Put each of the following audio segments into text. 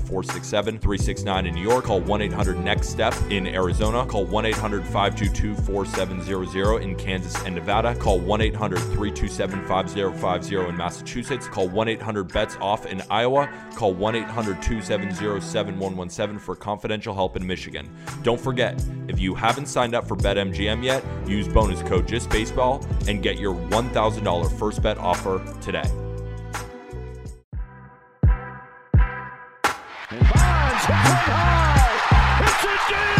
467 369 in New York. Call 1 800 NEXT STEP in Arizona. Call 1 800 522 4700 in Kansas and Nevada. Call 1 800 327 5050 in Massachusetts. Call 1 800 BETS OFF in Iowa. Call 1 800 270 7117 for confidential help in Michigan. Don't forget, if you haven't signed up for BetMGM yet, use bonus code JustBaseball and get your $1,000 first bet offer today. High. It's a deep.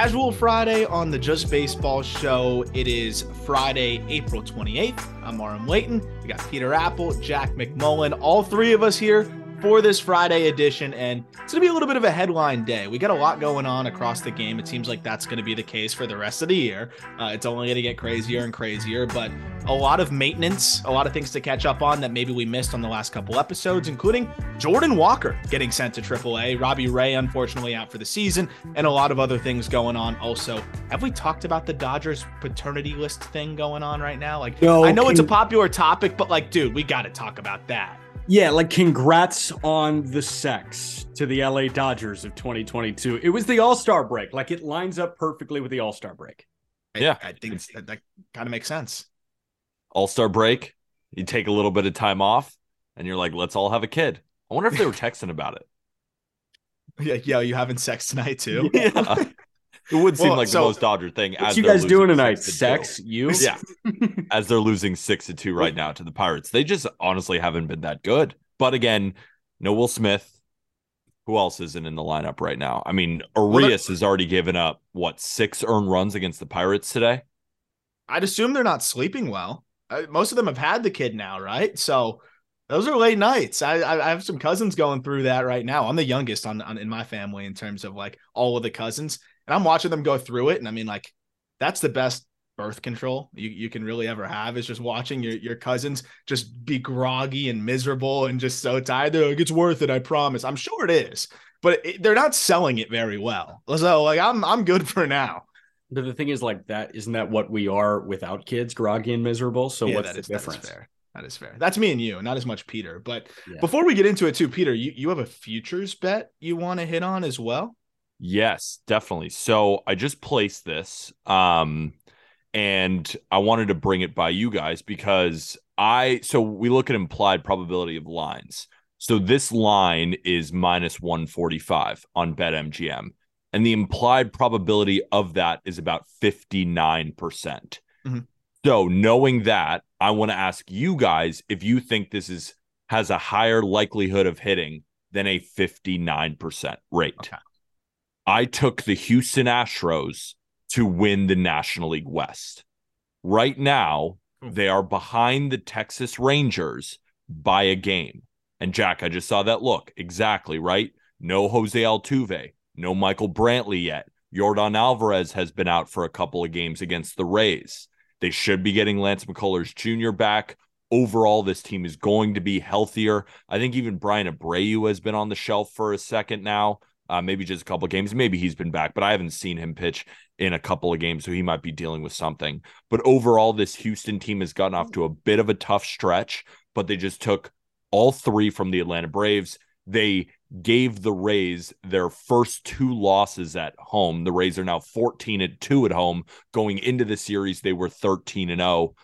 Casual Friday on the Just Baseball Show. It is Friday, April 28th. I'm Aram Leighton. We got Peter Appel, Jack McMullen, all three of us here for this Friday edition. And it's going to be a little bit of a headline day. We got a lot going on across the game. It seems like that's going to be the case for the rest of the year. Uh, it's only going to get crazier and crazier, but a lot of maintenance, a lot of things to catch up on that maybe we missed on the last couple episodes, including Jordan Walker getting sent to AAA, Robbie Ray, unfortunately, out for the season, and a lot of other things going on. Also, have we talked about the Dodgers paternity list thing going on right now? Like, No, I know it's a popular topic, but like, dude, we got to talk about that. Yeah, like congrats on the sex to the LA Dodgers of 2022. It was the All Star break. Like it lines up perfectly with the All Star break. I- Yeah. I, think that, that kind of makes sense. All Star break, you take a little bit of time off, and you're like, let's all have a kid. I wonder if they were texting about it. Yeah, yo, you having sex tonight too? Yeah. Uh, It would seem Well, like so- the most Dodger thing. What as you they're guys doing losing tonight? six to two. Sex? You? Yeah. As they're losing six to two right now to the Pirates. They just honestly haven't been that good. But again, no Will Smith. Who else isn't in the lineup right now? I mean, Arias has already given up what six earned runs against the Pirates today. I'd assume they're not sleeping well. Uh, most of them have had the kid now, right? So those are late nights. I, I I have some cousins going through that right now. I'm the youngest on, on in my family in terms of like all of the cousins, and I'm watching them go through it. And I mean, like that's the best birth control you, you can really ever have is just watching your your cousins just be groggy and miserable and just so tired. They're like, it's worth it, I promise. I'm sure it is, but it, they're not selling it very well. So like I'm I'm good for now. But the thing is, like that isn't that what we are without kids, groggy and miserable? So Yeah, what's that the is- that is difference? That is fair. That's me and you, not as much Peter. But Yeah. before we get into it, too, Peter, you, you have a futures bet you want to hit on as well. Yes, definitely. So I just placed this um and I wanted to bring it by you guys because I so we look at implied probability of lines. So this line is minus 145 on BetMGM and the implied probability of that is about 59%. percent Mhm. So knowing that, I want to ask you guys if you think this is has a higher likelihood of hitting than a 59% rate. Okay. I took the Houston Astros to win the National League West. Right now, they are behind the Texas Rangers by a game. And Jack, I just saw that look. Exactly, right? No Jose Altuve, no Michael Brantley yet. Yordan Alvarez has been out for a couple of games against the Rays. They should be getting Lance McCullers Jr. back. overall this team is going to be healthier. I think even Bryan Abreu has been on the shelf for a second now. Uh, maybe just a couple of games. Maybe he's been back, but I haven't seen him pitch in a couple of games, so he might be dealing with something. But overall, this Houston team has gotten off to a bit of a tough stretch, but they just took all three from the Atlanta Braves. They gave the Rays their first two losses at home. The Rays are now 14 at 2 at home. Going into the series, they were 13 and 0.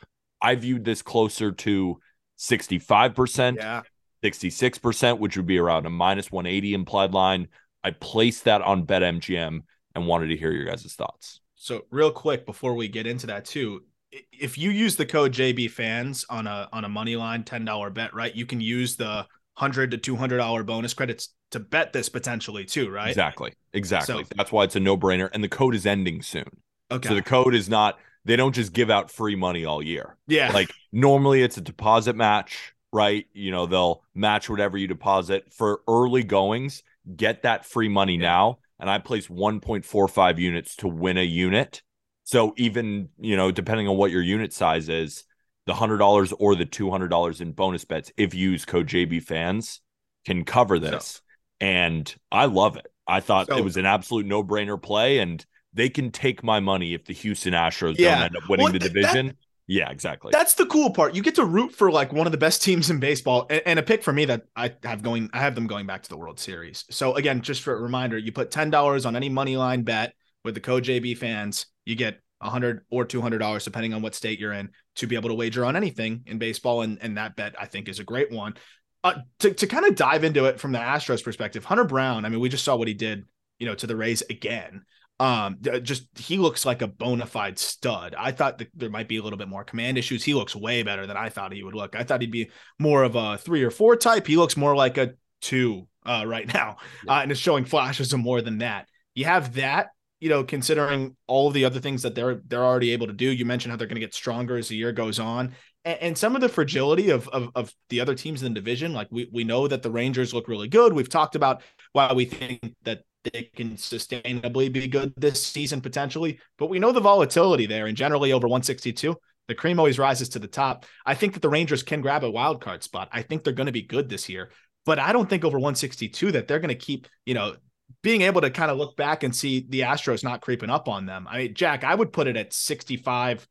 I viewed this closer to 65%, Yeah. 66%, which would be around a minus 180 implied line. I placed that on BetMGM and wanted to hear your guys' thoughts. So real quick before we get into that too, if you use the code JB fans on a on a money line ten dollar bet, right? You can use the hundred to two hundred dollar bonus credits to bet this potentially too, right? Exactly. Exactly. So- That's why it's a no brainer. And the code is ending soon. Okay. So the code is not, they don't just give out free money all year. yeah. Like normally it's a deposit match, right? You know, they'll match whatever you deposit for early goings. Get that free money now. And I place 1.45 units to win a unit. So even, you know, depending on what your unit size is, the $100 or the $200 in bonus bets, if you use code JB fans, can cover this. and I love it. I thought So- it was an absolute no brainer play. And they can take my money if the Houston Astros Yeah. don't end up winning Well, the th- that- division. Yeah, exactly. That's the cool part. You get to root for like one of the best teams in baseball, and, a pick for me that I have going. I have them going back to the World Series. So again, just for a reminder, you put ten dollars on any money line bet with the code JB fans, you get a hundred or two hundred dollars depending on what state you're in to be able to wager on anything in baseball, and and that bet I think is a great one. Uh, to to kind of dive into it from the Astros perspective, Hunter Brown. I mean, we just saw what he did, you know, to the Rays again um just he looks like a bona fide stud. I thought that there might be a little bit more command issues. He looks way better than i thought he would look. I thought he'd be more of a three or four type. He looks more like a two uh right now uh, and is showing flashes of more than that. You have that you know considering all of the other things that they're they're already able to do. You mentioned how they're going to get stronger as the year goes on. And, and some of the fragility of, of of the other teams in the division like we we know that the rangers look really good. We've talked about why we think that they can sustainably be good this season potentially. But we know the volatility there, and generally over 162, the cream always rises to the top. I think that the Rangers can grab a wild card spot. I think they're going to be good this year, but I don't think over 162 that they're going to keep, you know, being able to kind of look back and see the Astros not creeping up on them. I mean, Jack, I would put it at 65,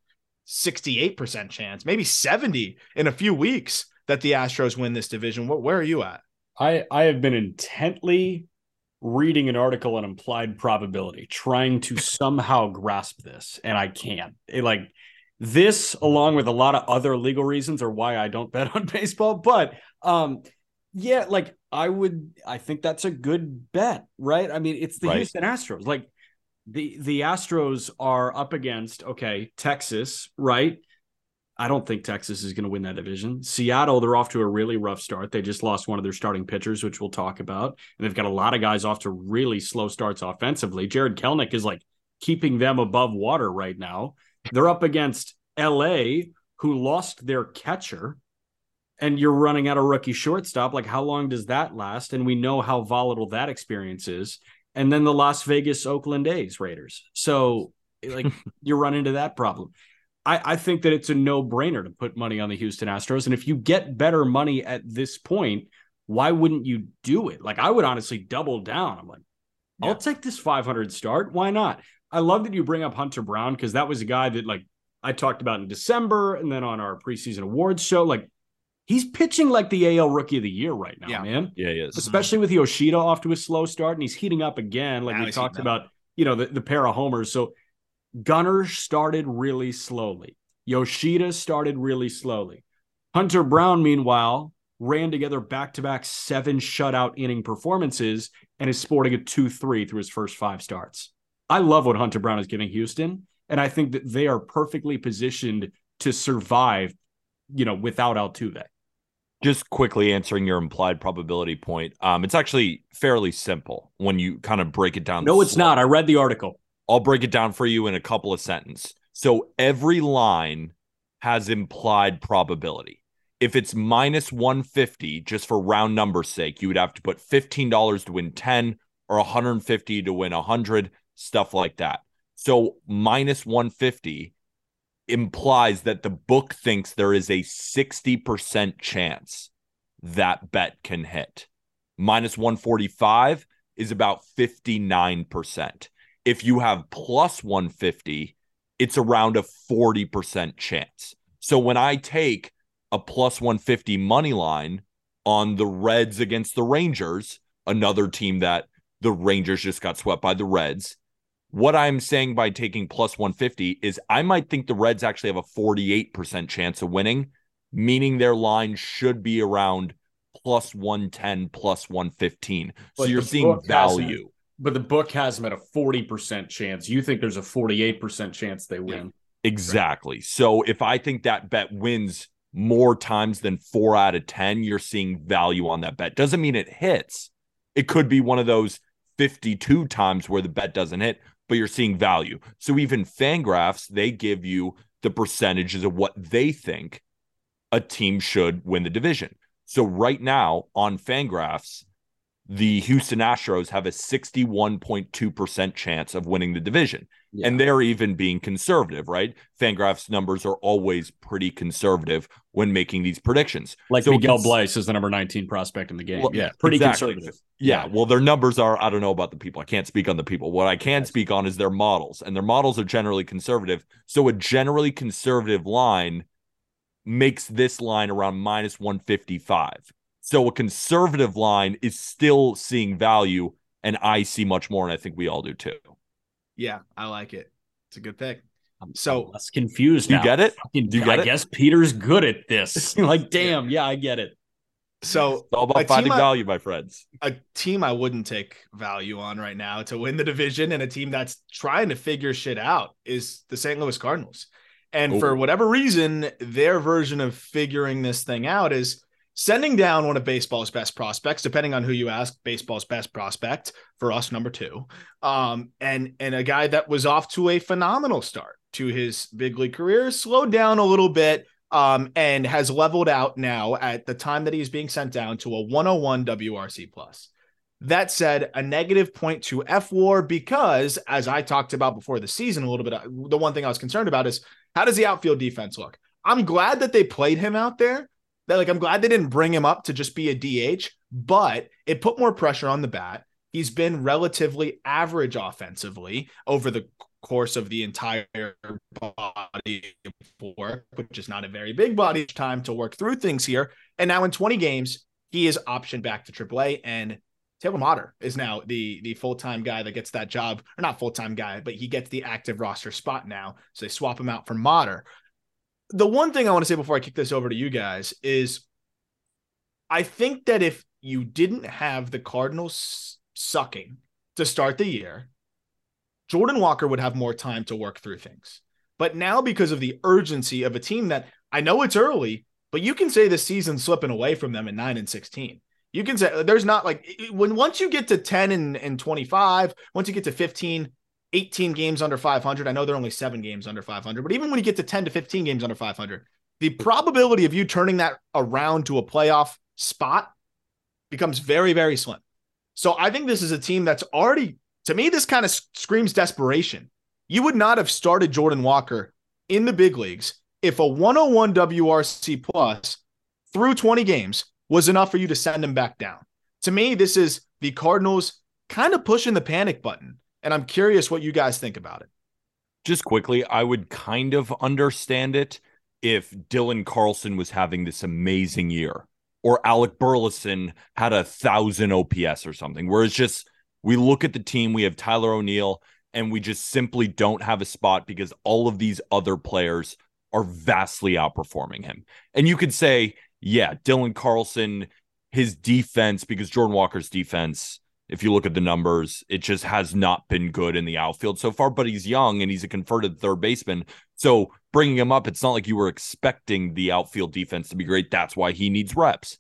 68% chance, maybe 70 in a few weeks that the Astros win this division. Where, where are you at? I I have been intently reading an article on implied probability, trying to somehow grasp this, and I can't. It, like this, along with a lot of other legal reasons, are why I don't bet on baseball. But um, yeah, like I would, I think that's a good bet, right? I mean, it's the Right. Houston Astros. Like the the Astros are up against okay, Texas, right? I don't think Texas is going to win that division. Seattle, they're off to a really rough start. They just lost one of their starting pitchers, which we'll talk about. And they've got a lot of guys off to really slow starts offensively. Jarred Kelenic is like keeping them above water right now. They're up against LA, who lost their catcher, and you're running out of rookie shortstop. Like, how long does that last? And we know how volatile that experience is. And then the Las Vegas Oakland A's Raiders. So, like, you run into that problem. I, I think that it's a no brainer to put money on the Houston Astros. And if you get better money at this point, why wouldn't you do it? Like, I would honestly double down. I'm like, Yeah. I'll take this 500 start. Why not? I love that you bring up Hunter Brown because that was a guy that, like, I talked about in December and then on our preseason awards show. Like, he's pitching like the AL rookie of the year right now, Yeah. man yeah, he is. especially with Yoshida off to a slow start, and he's heating up again. Like Now we talked about, you know, the, the pair of homers. So Gunnar started really slowly. Yoshida started really slowly. Hunter Brown, meanwhile, ran together back to back seven shutout inning performances and is sporting a 2 3 through his first five starts. I love what Hunter Brown is giving Houston, and I think that they are perfectly positioned to survive, you know, without Altuve. just quickly answering your implied probability point. Um, it's actually fairly simple when you kind of break it down. No, it's slow. not. I read the article. I'll break it down for you in a couple of sentences. So every line has implied probability. If it's minus 150, just for round numbers sake, you would have to put $15 to win 10 or 150 to win 100, stuff like that. So minus 150 implies that the book thinks there is a 60% chance that bet can hit. Minus 145 is about 59%. If you have plus 150, it's around a 40% chance. So when I take a plus 150 money line on the Reds against the Rangers, another team that the Rangers just got swept by the Reds. What I'm saying by taking plus 150 is I might think the Reds actually have a 48% chance of winning, meaning their line should be around plus 110, plus 115. But so you're seeing book has them- value. But the book has them at a 40% chance. You think there's a 48% chance they win. Exactly. So if I think that bet wins more times than four out of 10, you're seeing value on that bet. Doesn't mean it hits. It could be one of those 52 times where the bet doesn't hit, but you're seeing value. So even Fangraphs, they give you the percentages of what they think a team should win the division. So right now on Fangraphs, the Houston Astros have a 61.2% chance of winning the division. Yeah. And they're even being conservative, right? Fangraphs numbers are always pretty conservative when making these predictions. Like So Miguel Bleis is the number 19 prospect in the game. Well, yeah, pretty exactly. conservative. Yeah, well, their numbers are, I don't know about the people. I can't speak on the people. What I can speak on is their models, and their models are generally conservative. So a generally conservative line makes this line around minus 155. So a conservative line is still seeing value, and I see much more, and I think we all do too. Yeah, I like it. It's a good pick. I'm So- less confused. You now. get it? Fucking- You get I it? guess Peter's good at this. like, damn, yeah, I get it. So It's all A about finding I- value, my friends. a team I wouldn't take value on right now to win the division and a team that's trying to figure shit out is the St. Louis Cardinals. And Oh. for whatever reason, their version of figuring this thing out is sending down one of baseball's best prospects, depending on who you ask, baseball's best prospect for us, number two. Um, and and a guy that was off to a phenomenal start to his big league career, slowed down a little bit, um, and has leveled out now at the time that he's being sent down to a 101 WRC plus. That said, a negative 0.2 F war because, as I talked about before the season a little bit, the one thing I was concerned about is how does the outfield defense look? I'm glad that they played him out there. Like I'm glad they didn't bring him up to just be a DH, but it put more pressure on the bat. He's been relatively average offensively over the course of the entire body of work, which is not a very big body time to work through things here. And now in 20 games, he is optioned back to AAA, and Taylor Motter is now the the full time guy that gets that job, or not full time guy, but he gets the active roster spot now. So they swap him out for Motter. The one thing I want to say before I kick this over to you guys is, I think that if you didn't have the Cardinals sucking to start the year, Jordan Walker would have more time to work through things. But now, because of the urgency of a team that I know it's early, but you can say the season's slipping away from them at 9 and 16. You can say there's not like when once you get to 10 and, and 25, once you get to 15, 18 games under 500, I know they're only seven games under 500, but even when you get to 10 to 15 games under 500, the probability of you turning that around to a playoff spot becomes very, very slim. So I think this is a team that's already, to me, this kind of screams desperation. You would not have started Jordan Walker in the big leagues if a 101 WRC plus through 20 games was enough for you to send him back down. To me, this is the Cardinals kind of pushing the panic button. And I'm curious what you guys think about it. Just quickly, I would kind of understand it if Dylan Carlson was having this amazing year or Alec Burleson had a thousand OPS or something, where it's just we look at the team, we have Tyler O'Neill, and we just simply don't have a spot because all of these other players are vastly outperforming him. And you could say, yeah, Dylan Carlson, his defense, because Jordan Walker's defense, if you look at the numbers, it just has not been good in the outfield so far, but he's young and he's a converted third baseman. So bringing him up, it's not like you were expecting the outfield defense to be great. That's why he needs reps.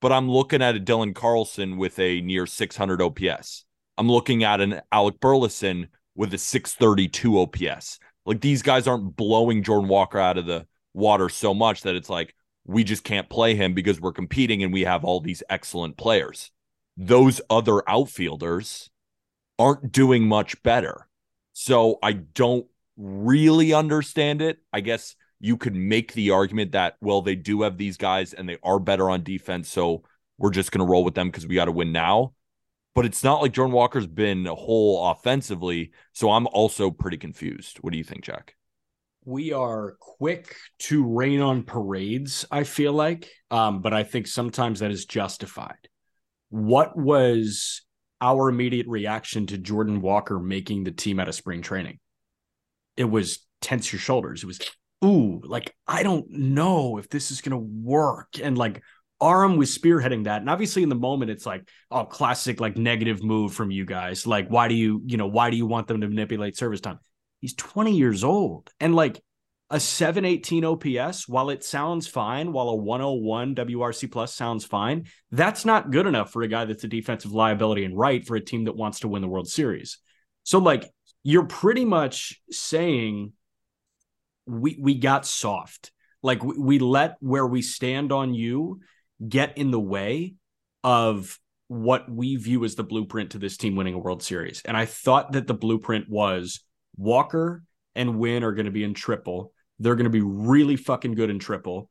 But I'm looking at a Dylan Carlson with a near 600 OPS. I'm looking at an Alec Burleson with a 632 OPS. Like these guys aren't blowing Jordan Walker out of the water so much that it's like we just can't play him because we're competing and we have all these excellent players. Those other outfielders aren't doing much better. So I don't really understand it. I guess you could make the argument that, well, they do have these guys and they are better on defense. So we're just going to roll with them because we got to win now. But it's not like Jordan Walker's been whole offensively. So I'm also pretty confused. What do you think, Jack? we are quick to rain on parades, I feel like. Um, but I think sometimes that is justified. What was our immediate reaction to Jordan Walker making the team out of spring training? It was tense your shoulders. It was, ooh, like, I don't know if this is going to work. And like, Aram was spearheading that. And obviously in the moment, it's like, oh, classic, like negative move from you guys. Like, why do you, you know, why do you want them to manipulate service time? He's 20 years old. And like a 718 OPS, while it sounds fine, while a 101 WRC plus sounds fine, that's not good enough for a guy that's a defensive liability and right for a team that wants to win the World Series. So like you're pretty much saying we we got soft. Like we, we let where we stand on you get in the way of what we view as the blueprint to this team winning a World Series. And I thought that the blueprint was Walker and Winn are going to be in triple. They're going to be really fucking good in triple.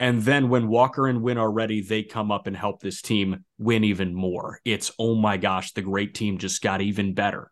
And then when Walker and Winn are ready, they come up and help this team win even more. It's, oh my gosh, the great team just got even better.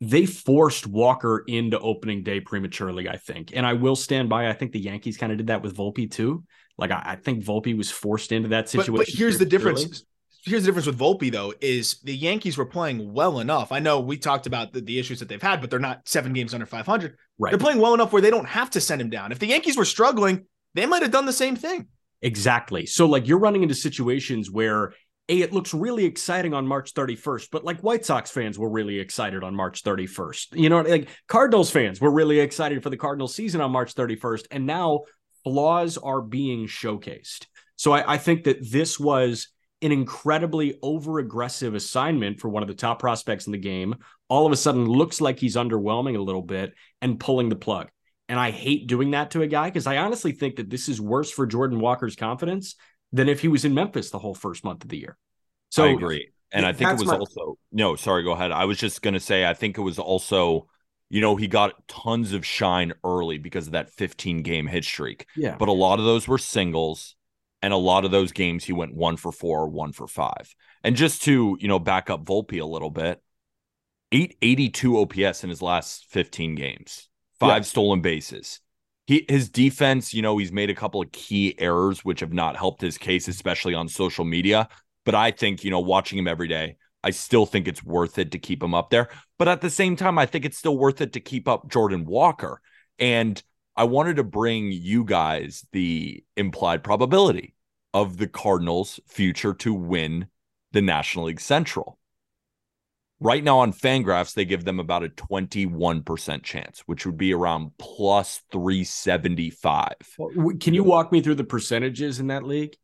They forced Walker into opening day prematurely, I think. And I will stand by. I think the Yankees kind of did that with Volpe too. Like I, I think Volpe was forced into that situation. But, but here's the difference here's the difference with Volpe though is the Yankees were playing well enough. I know we talked about the, the issues that they've had, but they're not seven games under 500. Right. They're playing well enough where they don't have to send him down. If the Yankees were struggling, they might have done the same thing. Exactly. So like you're running into situations where a it looks really exciting on March 31st, but like White Sox fans were really excited on March 31st. You know, like Cardinals fans were really excited for the Cardinals season on March 31st, and now flaws are being showcased. So I, I think that this was an incredibly over aggressive assignment for one of the top prospects in the game all of a sudden looks like he's underwhelming a little bit and pulling the plug. And I hate doing that to a guy because I honestly think that this is worse for Jordan Walker's confidence than if he was in Memphis the whole first month of the year. So I agree. And I think it was my... also no, sorry, go ahead. I was just gonna say I think it was also, you know, he got tons of shine early because of that 15 game hit streak. Yeah. But a lot of those were singles and a lot of those games he went one for four, one for five. And just to, you know, back up Volpe a little bit, 882 OPS in his last 15 games, five yeah. stolen bases. He his defense, you know, he's made a couple of key errors which have not helped his case, especially on social media. But I think, you know, watching him every day, I still think it's worth it to keep him up there. But at the same time, I think it's still worth it to keep up Jordan Walker. And I wanted to bring you guys the implied probability of the Cardinals' future to win the National League Central. Right now on Fangraphs, they give them about a 21% chance, which would be around plus 375. Can you walk me through the percentages in that league?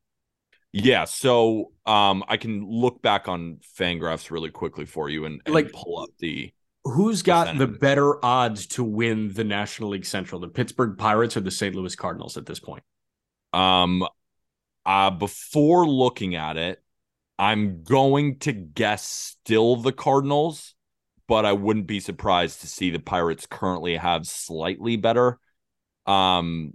Yeah, so um, I can look back on Fangraphs really quickly for you and, and like pull up the Who's got the better odds to win the National League Central, the Pittsburgh Pirates or the St. Louis Cardinals at this point? Um, uh, before looking at it, I'm going to guess still the Cardinals, but I wouldn't be surprised to see the Pirates currently have slightly better um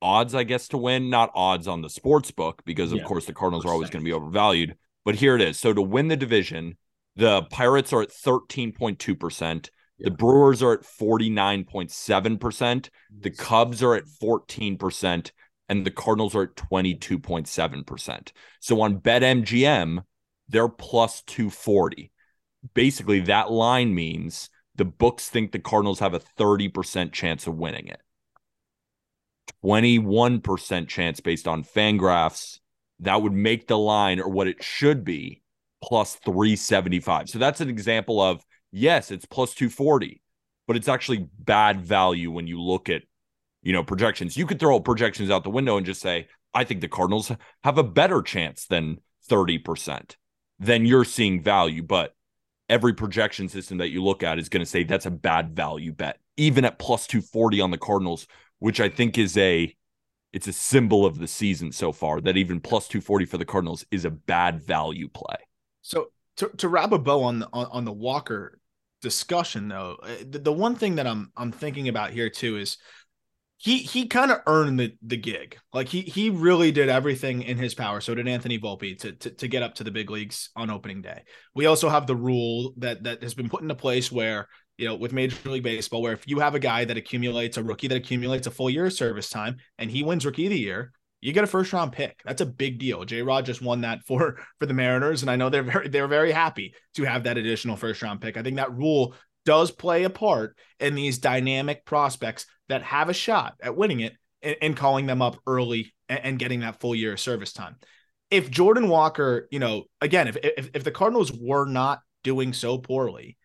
odds, I guess, to win. Not odds on the sports book, because of yeah, course the Cardinals are always going to be overvalued. But here it is. So to win the division, the Pirates are at 13.2%. The Brewers are at 49.7%. The Cubs are at 14%. And the Cardinals are at 22.7%. So on BetMGM, they're plus 240. Basically, that line means the books think the Cardinals have a 30% chance of winning it. 21% chance based on Fangraphs. That would make the line or what it should be plus 375. So that's an example of yes, it's plus 240, but it's actually bad value when you look at, you know, projections. You could throw projections out the window and just say, I think the Cardinals have a better chance than 30%. Then you're seeing value, but every projection system that you look at is going to say that's a bad value bet, even at plus 240 on the Cardinals, which I think is a it's a symbol of the season so far that even plus 240 for the Cardinals is a bad value play. So to, to wrap a bow on the on, on the Walker discussion though. Uh, the, the one thing that I'm I'm thinking about here too is he he kind of earned the the gig. Like he he really did everything in his power. So did Anthony Volpe to, to to get up to the big leagues on opening day. We also have the rule that that has been put into place where you know with Major League Baseball, where if you have a guy that accumulates a rookie that accumulates a full year of service time and he wins Rookie of the Year, you get a first round pick. That's a big deal. J Rod just won that for for the Mariners, and I know they're very they're very happy to have that additional first round pick. I think that rule does play a part in these dynamic prospects that have a shot at winning it and, and calling them up early and, and, getting that full year of service time. If Jordan Walker, you know, again, if, if if the Cardinals were not doing so poorly,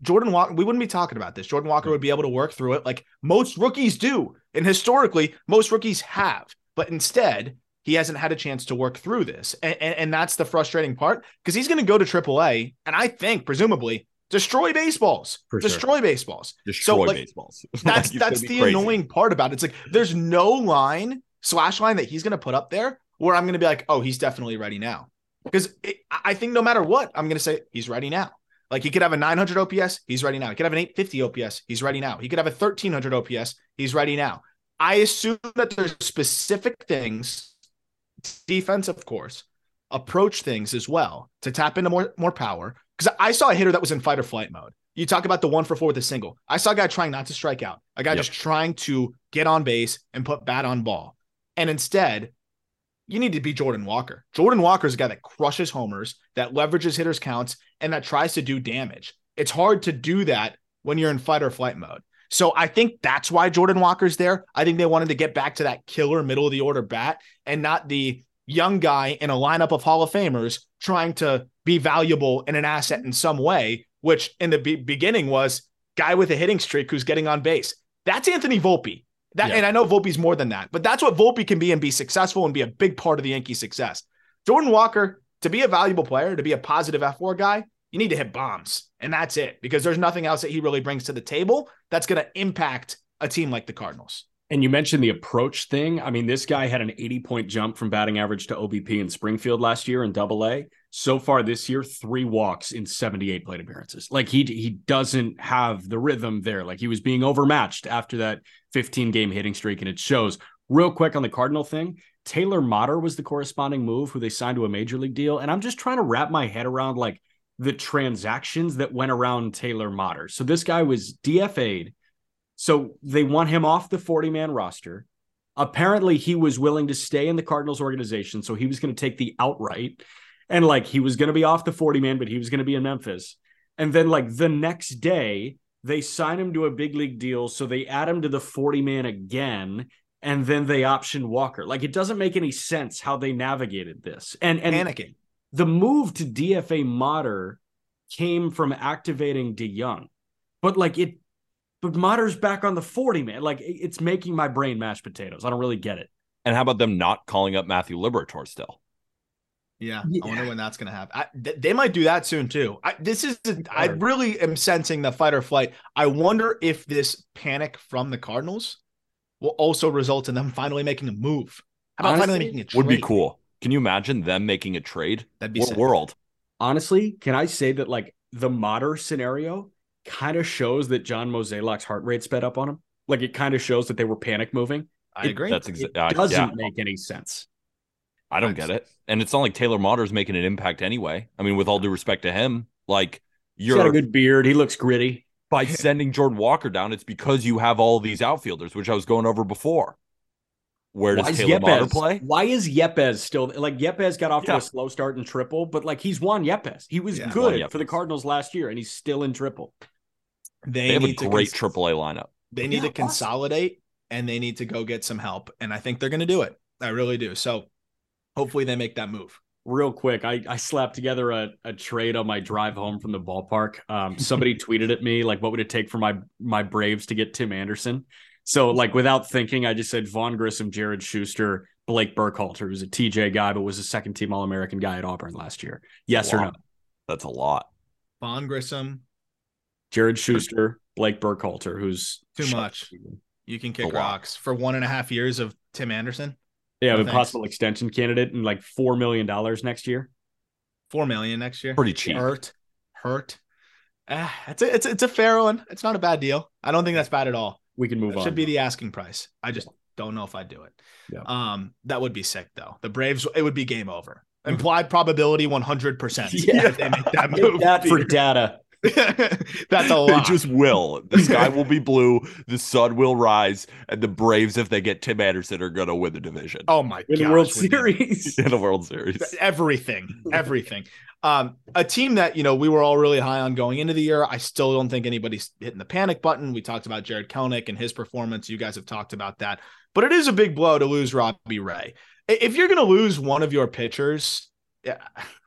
Jordan Walker, we wouldn't be talking about this. Jordan Walker would be able to work through it like most rookies do. And historically, most rookies have. But instead, he hasn't had a chance to work through this. And, and, and that's the frustrating part because he's going to go to AAA. And I think, presumably, destroy baseballs, For destroy sure. baseballs, destroy so, like, baseballs. That's that's the crazy. annoying part about it. It's like there's no line slash line that he's going to put up there where I'm going to be like, oh, he's definitely ready now. Because I think no matter what, I'm going to say he's ready now. Like he could have a 900 OPS, he's ready now. He could have an 850 OPS, he's ready now. He could have a 1300 OPS, he's ready now. I assume that there's specific things, defense, of course, approach things as well to tap into more more power because I saw a hitter that was in fight or flight mode. You talk about the one for four with a single. I saw a guy trying not to strike out, a guy yep. just trying to get on base and put bat on ball. And instead, you need to be Jordan Walker. Jordan Walker is a guy that crushes homers, that leverages hitters' counts, and that tries to do damage. It's hard to do that when you're in fight or flight mode. So I think that's why Jordan Walker's there. I think they wanted to get back to that killer middle of the order bat and not the young guy in a lineup of Hall of Famers trying to be valuable and an asset in some way, which in the be- beginning was guy with a hitting streak who's getting on base. That's Anthony Volpe. That, yeah. and I know Volpe's more than that, but that's what Volpe can be and be successful and be a big part of the Yankee success. Jordan Walker, to be a valuable player, to be a positive F war guy, you need to hit bombs. And that's it because there's nothing else that he really brings to the table that's going to impact a team like the Cardinals. And you mentioned the approach thing. I mean, this guy had an 80 point jump from batting average to OBP in Springfield last year in double A. So far this year, three walks in 78 plate appearances. Like he he doesn't have the rhythm there. Like he was being overmatched after that 15 game hitting streak, and it shows. Real quick on the Cardinal thing, Taylor Motter was the corresponding move who they signed to a major league deal. And I'm just trying to wrap my head around like the transactions that went around Taylor Motter. So this guy was DFA'd so they want him off the 40 man roster. Apparently, he was willing to stay in the Cardinals organization. So he was going to take the outright. And like he was going to be off the 40 man, but he was going to be in Memphis. And then, like the next day, they sign him to a big league deal. So they add him to the 40 man again. And then they option Walker. Like it doesn't make any sense how they navigated this. And, and panicking. The move to DFA Motter came from activating DeJong. But like it but Motter's back on the 40, man. Like it's making my brain mashed potatoes. I don't really get it. And how about them not calling up Matthew Liberatore still? Yeah, yeah. I wonder when that's going to happen. I, th- they might do that soon too. I, this is, I really am sensing the fight or flight. I wonder if this panic from the Cardinals will also result in them finally making a move. How about Honestly, finally making a trade? Would be cool. Can you imagine them making a trade? That'd be what world. Honestly, can I say that like the Motter scenario kind of shows that John Mozeliak's heart rate sped up on him. Like it kind of shows that they were panic moving. I it, agree. That's exactly uh, doesn't yeah. make any sense. I don't get it. And it's not like Taylor Motter's making an impact anyway. I mean, with all due respect to him, like you're He's got a good beard. He looks gritty. By sending Jordan Walker down, it's because you have all these outfielders, which I was going over before. Where does Taylor Yepez, Motter play? Why is Yepez still like Yepez got off yeah. to a slow start in triple, but like he's won Yepez. He was yeah, good for the Cardinals last year, and he's still in triple. They, they have a great cons- AAA lineup. They need yeah, to consolidate awesome. and they need to go get some help. And I think they're going to do it. I really do. So hopefully they make that move. Real quick, I, I slapped together a, a trade on my drive home from the ballpark. Um, somebody tweeted at me like, "What would it take for my my Braves to get Tim Anderson?" So like without thinking, I just said Vaughn Grissom, Jared Shuster, Blake Burkhalter, who's a TJ guy, but was a second team All American guy at Auburn last year. Yes or no? That's a lot. Vaughn Grissom, Jared Shuster, Blake Burkhalter, who's too much. You can kick rocks for one and a half years of Tim Anderson. Yeah, no, a possible extension candidate and like four million dollars next year. Four million next year. Pretty cheap. Hurt, hurt. Uh, it's a it's a, it's a fair one. It's not a bad deal. I don't think that's bad at all. We can move That on. should be the asking price. I just don't know if I'd do it. Yeah. Um, that would be sick though. The Braves, it would be game over. Implied probability one hundred percent. Yeah. If they make that that for data. that's a They lot. just will. The sky will be blue. The sun will rise, and the Braves, if they get Tim Anderson, are going to win the division oh my god! In the World Series. in the World Series. everything, everything. Um, a team that you know we were all really high on going into the year. I still don't think anybody's hitting the panic button. We talked about Jarred Kelenic and his performance. You guys have talked about that, but it is a big blow to lose Robbie Ray. If you're going to lose one of your pitchers,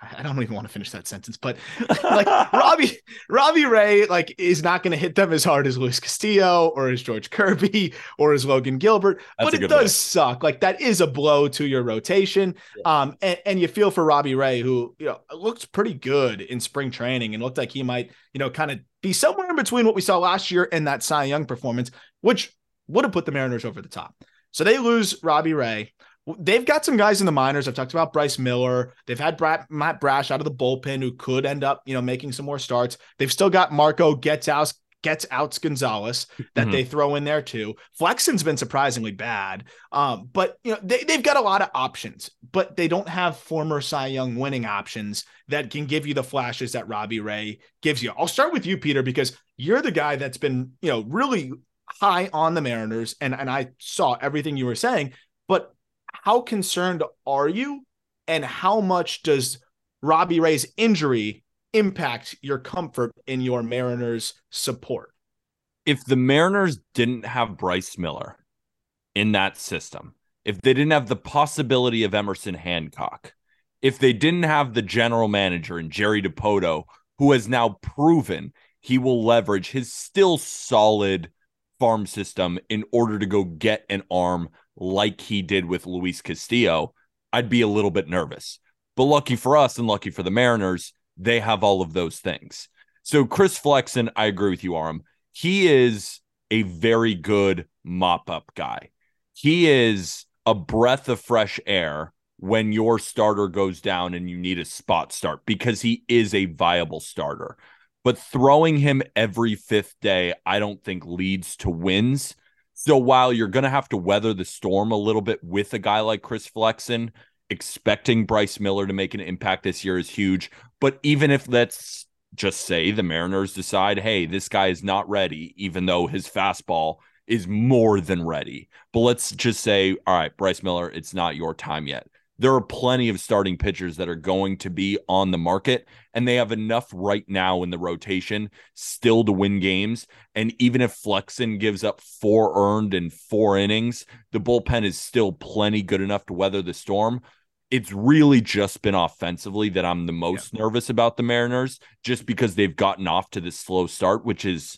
I don't even want to finish that sentence, but like Robbie, Robbie Ray, like is not going to hit them as hard as Luis Castillo or as George Kirby or as Logan Gilbert, That's but it does way. suck. Like that is a blow to your rotation. Um, and, and you feel for Robbie Ray, who you know looked pretty good in spring training and looked like he might, you know, kind of be somewhere in between what we saw last year and that Cy Young performance, which would have put the Mariners over the top. So they lose Robbie Ray. They've got some guys in the minors. I've talked about Bryce Miller. They've had Brad, Matt Brash out of the bullpen who could end up, you know, making some more starts. They've still got Marco gets out gets outs Gonzales that Mhm. they throw in there too. Flexen's been surprisingly bad. Um, but you know, they, they've got a lot of options, but they don't have former Cy Young winning options that can give you the flashes that Robbie Ray gives you. I'll start with you, Peter, because you're the guy that's been, you know, really high on the Mariners, and, and I saw everything you were saying, but how concerned are you? And how much does Robbie Ray's injury impact your comfort in your Mariners support? if the Mariners didn't have Bryce Miller in that system, if they didn't have the possibility of Emerson Hancock, if they didn't have the general manager and Jerry Dipoto, who has now proven he will leverage his still solid farm system in order to go get an arm like he did with Luis Castillo, I'd be a little bit nervous. But lucky for us and lucky for the Mariners, they have all of those things. So Chris Flexen, I agree with you, Aram he is a very good mop up guy. He is a breath of fresh air when your starter goes down and you need a spot start because he is a viable starter. But throwing him every fifth day, I don't think leads to wins. So while you're going to have to weather the storm a little bit with a guy like Chris Flexen, expecting Bryce Miller to make an impact this year is huge. But even if that's just say the Mariners decide, hey, this guy is not ready, even though his fastball is more than ready. But let's just say, all right, Bryce Miller, it's not your time yet. There are plenty of starting pitchers that are going to be on the market, and they have enough right now in the rotation still to win games. And even if Flexen gives up four earned in four innings, the bullpen is still plenty good enough to weather the storm it's really just been offensively that I'm the most yeah. nervous about the Mariners, just because they've gotten off to this slow start, which is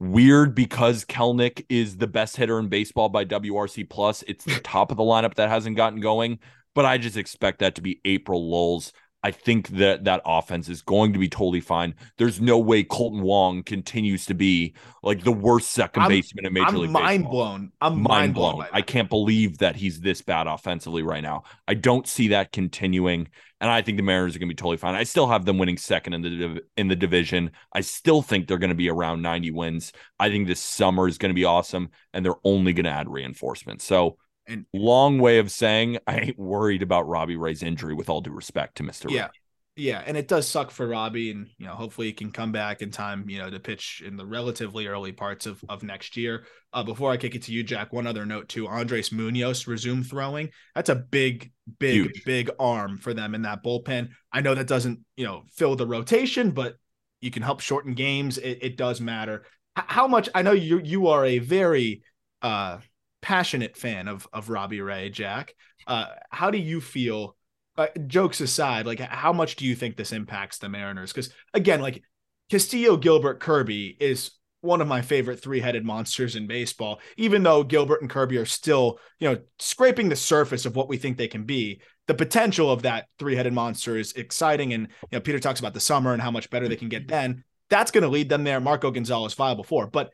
weird because Kelenic is the best hitter in baseball by WRC plus. It's the top of the lineup that hasn't gotten going, but I just expect that to be April lulls. I think that that offense is going to be totally fine. There's no way Kolten Wong continues to be like the worst 2nd I'm, baseman in Major league. I'm League mind Baseball. blown. I'm mind, mind blown. blown. I can't believe that he's this bad offensively right now. I don't see that continuing, and I think the Mariners are going to be totally fine. I still have them winning second in the in the division. I still think they're going to be around 90 wins. I think this summer is going to be awesome, and they're only going to add reinforcements. So. And long way of saying I ain't worried about Robbie Ray's injury. With all due respect to Mister. Yeah, yeah, and it does suck for Robbie, and you know, hopefully he can come back in time, you know, to pitch in the relatively early parts of of next year. Uh, before I kick it to you, Jack, one other note too: Andres Munoz resume throwing. That's a big, big, Huge. big arm for them in that bullpen. I know that doesn't, you know, fill the rotation, but you can help shorten games. It, it does matter. H- how much? I know you you are a very uh passionate fan of of Robbie Ray, Jack. Uh, how do you feel? Uh, jokes aside, like how much do you think this impacts the Mariners? Because again, like Castillo, Gilbert, Kirby is one of my favorite three-headed monsters in baseball. Even though Gilbert and Kirby are still, you know, scraping the surface of what we think they can be, the potential of that three-headed monster is exciting. And you know, Peter talks about the summer and how much better they can get then. That's going to lead them there. Marco Gonzales viable for, but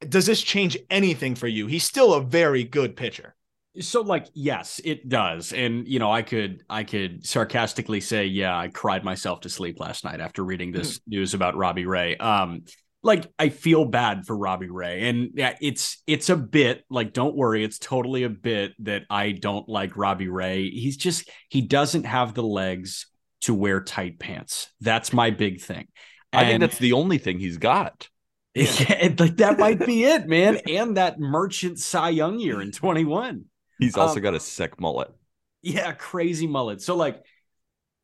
does this change anything for you? He's still a very good pitcher. So like yes, it does. And you know, I could I could sarcastically say, yeah, I cried myself to sleep last night after reading this news about Robbie Ray. Um like I feel bad for Robbie Ray. And yeah, it's it's a bit like don't worry, it's totally a bit that I don't like Robbie Ray. He's just he doesn't have the legs to wear tight pants. That's my big thing. I think that's the only thing he's got. yeah, like that might be it, man. And that merchant Cy Young year in 21. He's also Um, got a sick mullet. Yeah, crazy mullet. So like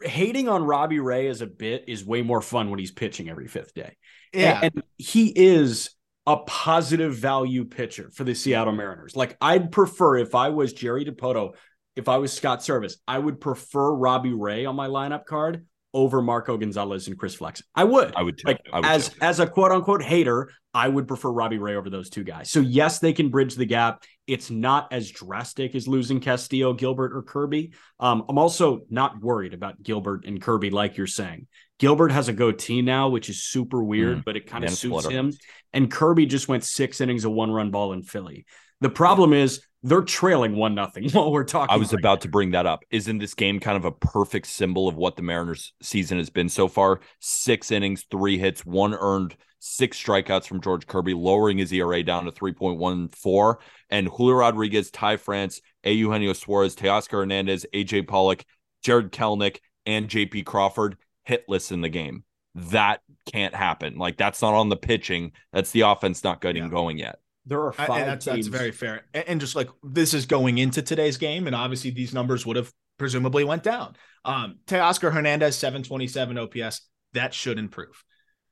hating on Robbie Ray as a bit is way more fun when he's pitching every fifth day. Yeah. And, and he is a positive value pitcher for the Seattle Mariners. Like I'd prefer if I was Jerry Dipoto, if I was Scott Servais, I would prefer Robbie Ray on my lineup card over Marco Gonzales and Chris Flexen. I would. I would too. Like I would as too. as a quote unquote hater, I would prefer Robbie Ray over those two guys. So yes, they can bridge the gap. It's not as drastic as losing Castillo, Gilbert, or Kirby. Um, I'm also not worried about Gilbert and Kirby, like you're saying. Gilbert has a goatee now, which is super weird, Mm, but it kind of suits splitter. him. And Kirby just went six innings of one run ball in Philly. The problem is they're trailing one nothing while we're talking. I was right about to bring that up. Isn't this game kind of a perfect symbol of what the Mariners season has been so far? Six innings, three hits, one earned, six strikeouts from George Kirby, lowering his ERA down to 3.14. And Julio Rodriguez, Ty France, A. Eugenio Suarez, Teoscar Hernandez, AJ Pollock, Jarred Kelenic, and JP Crawford hitless in the game. That can't happen. Like that's not on the pitching. That's the offense not getting Yeah. going yet. There are I- five and that's, that's very fair. And, and just like this is going into today's game, and obviously these numbers would have presumably went down. Um, Teoscar Hernandez, 727 OPS. That should improve.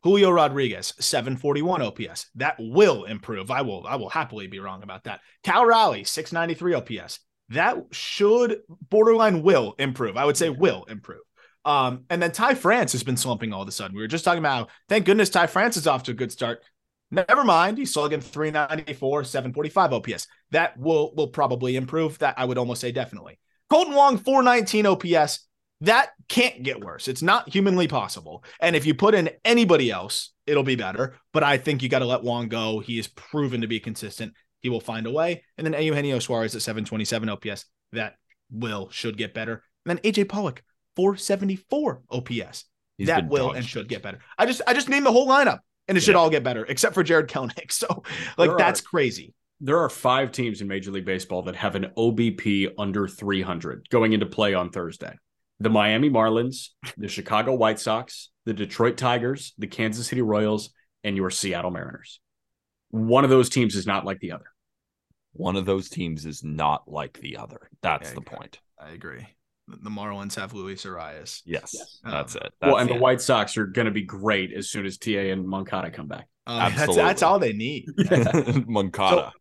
Julio Rodriguez, 741 OPS. That will improve. I will, I will happily be wrong about that. Cal Raleigh, 693 OPS. That should borderline will improve. I would say will improve. Um, and then Ty France has been slumping all of a sudden. We were just talking about, how, thank goodness Ty France is off to a good start. Never mind. He's still getting 394, 745 OPS. That will will probably improve. That I would almost say definitely. Kolten Wong, 419 OPS. That can't get worse. It's not humanly possible. And if you put in anybody else, it'll be better. But I think you got to let Wong go. He is proven to be consistent. He will find a way. And then Eugenio Suarez at 727 OPS. That will should get better. And then AJ Pollock, 474 OPS He's that will dog and should get better. I just I just named the whole lineup and it should Yeah. all get better except for Jarred Kelenic. So like There that's are- crazy. there are five teams in Major League Baseball that have an OBP under 300 going into play on Thursday. The Miami Marlins, the Chicago White Sox, the Detroit Tigers, the Kansas City Royals, and your Seattle Mariners. One of those teams is not like the other. One of those teams is not like the other. That's Yeah, the point. I agree. The Marlins have Luis Arraez. Yes, Yes. that's Um, it. well, and the it. White Sox are going to be great as soon as TA and Moncada come back. That's Absolutely. that's all they need. Moncada.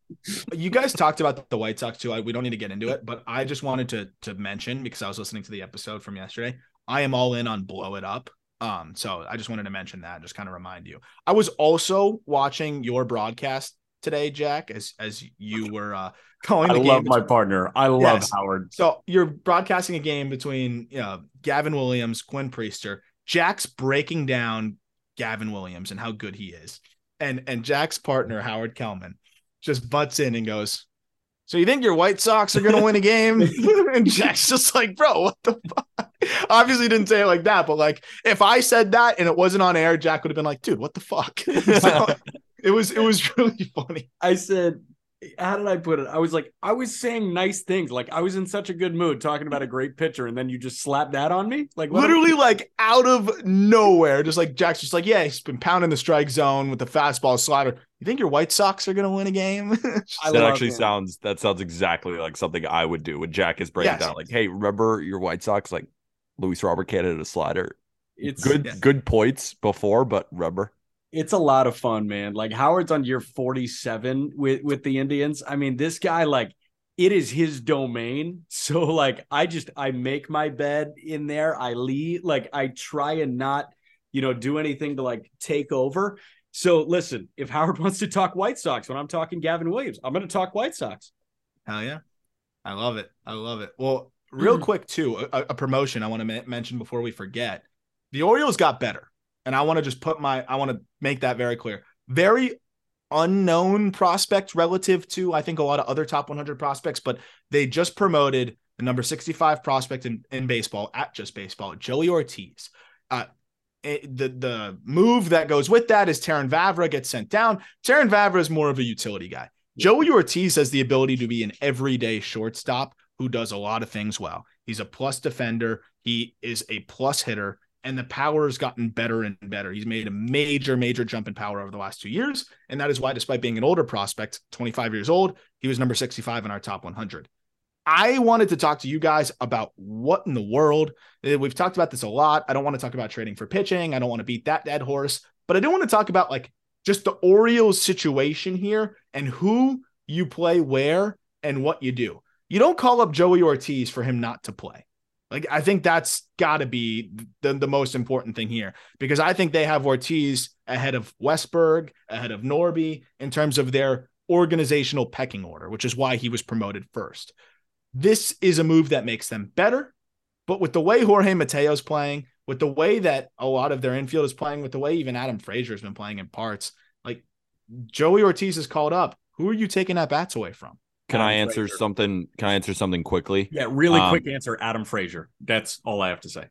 you guys talked about the White Sox too. I, we don't need to get into it, but I just wanted to to mention because I was listening to the episode from yesterday. I am all in on blow it up. Um, so I just wanted to mention that, just kind of remind you. I was also watching your broadcast today, Jack, as as you were uh calling I love my partner. I love Yes. Howard. So you're broadcasting a game between you know, Gavin Williams, Quinn Priester. Jack's breaking down Gavin Williams and how good he is. And and Jack's partner, Howard Kellman, just butts in and goes, So you think your White Sox are gonna win a game? and Jack's just like, bro, what the fuck? Obviously didn't say it like that, but like if I said that and it wasn't on air, Jack would have been like, dude, what the fuck? So, it was it was really funny. I said, how did I put it? I was like, I was saying nice things. Like I was in such a good mood talking about a great pitcher, and then you just slapped that on me. Like what- literally like out of nowhere, just like Jack's just like, yeah, he's been pounding the strike zone with the fastball slider. You think your White Sox are gonna win a game? That actually him. sounds that sounds exactly like something I would do when Jack is breaking Yes. down. Like, hey, remember your White Sox? Like, Luis Robert can't hit a slider. It's Good, Yeah. good points before, but rubber. It's a lot of fun, man. Like Howard's on year 47 with with the Indians. I mean, this guy like it is his domain. So like I just I make my bed in there. I leave like I try and not, you know, do anything to like take over. So listen, if Howard wants to talk White Sox when I'm talking Gavin Williams, I'm going to talk White Sox. Hell yeah, I love it. I love it. Well, real quick too, a, a promotion I want to mention before we forget. The Orioles got better, and I want to just put my I want to make that very clear. Very unknown prospect relative to I think a lot of other top 100 prospects, but they just promoted the number 65 prospect in, in baseball at just baseball, Joey Ortiz. Uh, it, the the move that goes with that is Terrin Vavra gets sent down. Terrin Vavra is more of a utility guy. Joey Ortiz has the ability to be an everyday shortstop who does a lot of things well. He's a plus defender. He is a plus hitter, and the power has gotten better and better. He's made a major, major jump in power over the last two years. And that is why, despite being an older prospect, 25 years old, he was number 65 in our top 100. I wanted to talk to you guys about what in the world. eh, We've talked about this a lot. I don't want to talk about trading for pitching. I don't want to beat that dead horse, but I do want to talk about like just the Orioles situation here and who you play where and what you do. You don't call up Joey Ortiz for him not to play. Like I think that's got to be the, the most important thing here because I think they have Ortiz ahead of Westburg, ahead of Norby in terms of their organizational pecking order, which is why he was promoted first. This is a move that makes them better, but with the way Jorge Mateo's playing, with the way that a lot of their infield is playing, with the way even Adam Frazier has been playing in parts, like Joey Ortiz is called up. Who are you taking at bats away from? Can I answer Frazier. something? Can I answer something quickly? Yeah, really Um, quick answer Adam Frazier. That's all I have to say.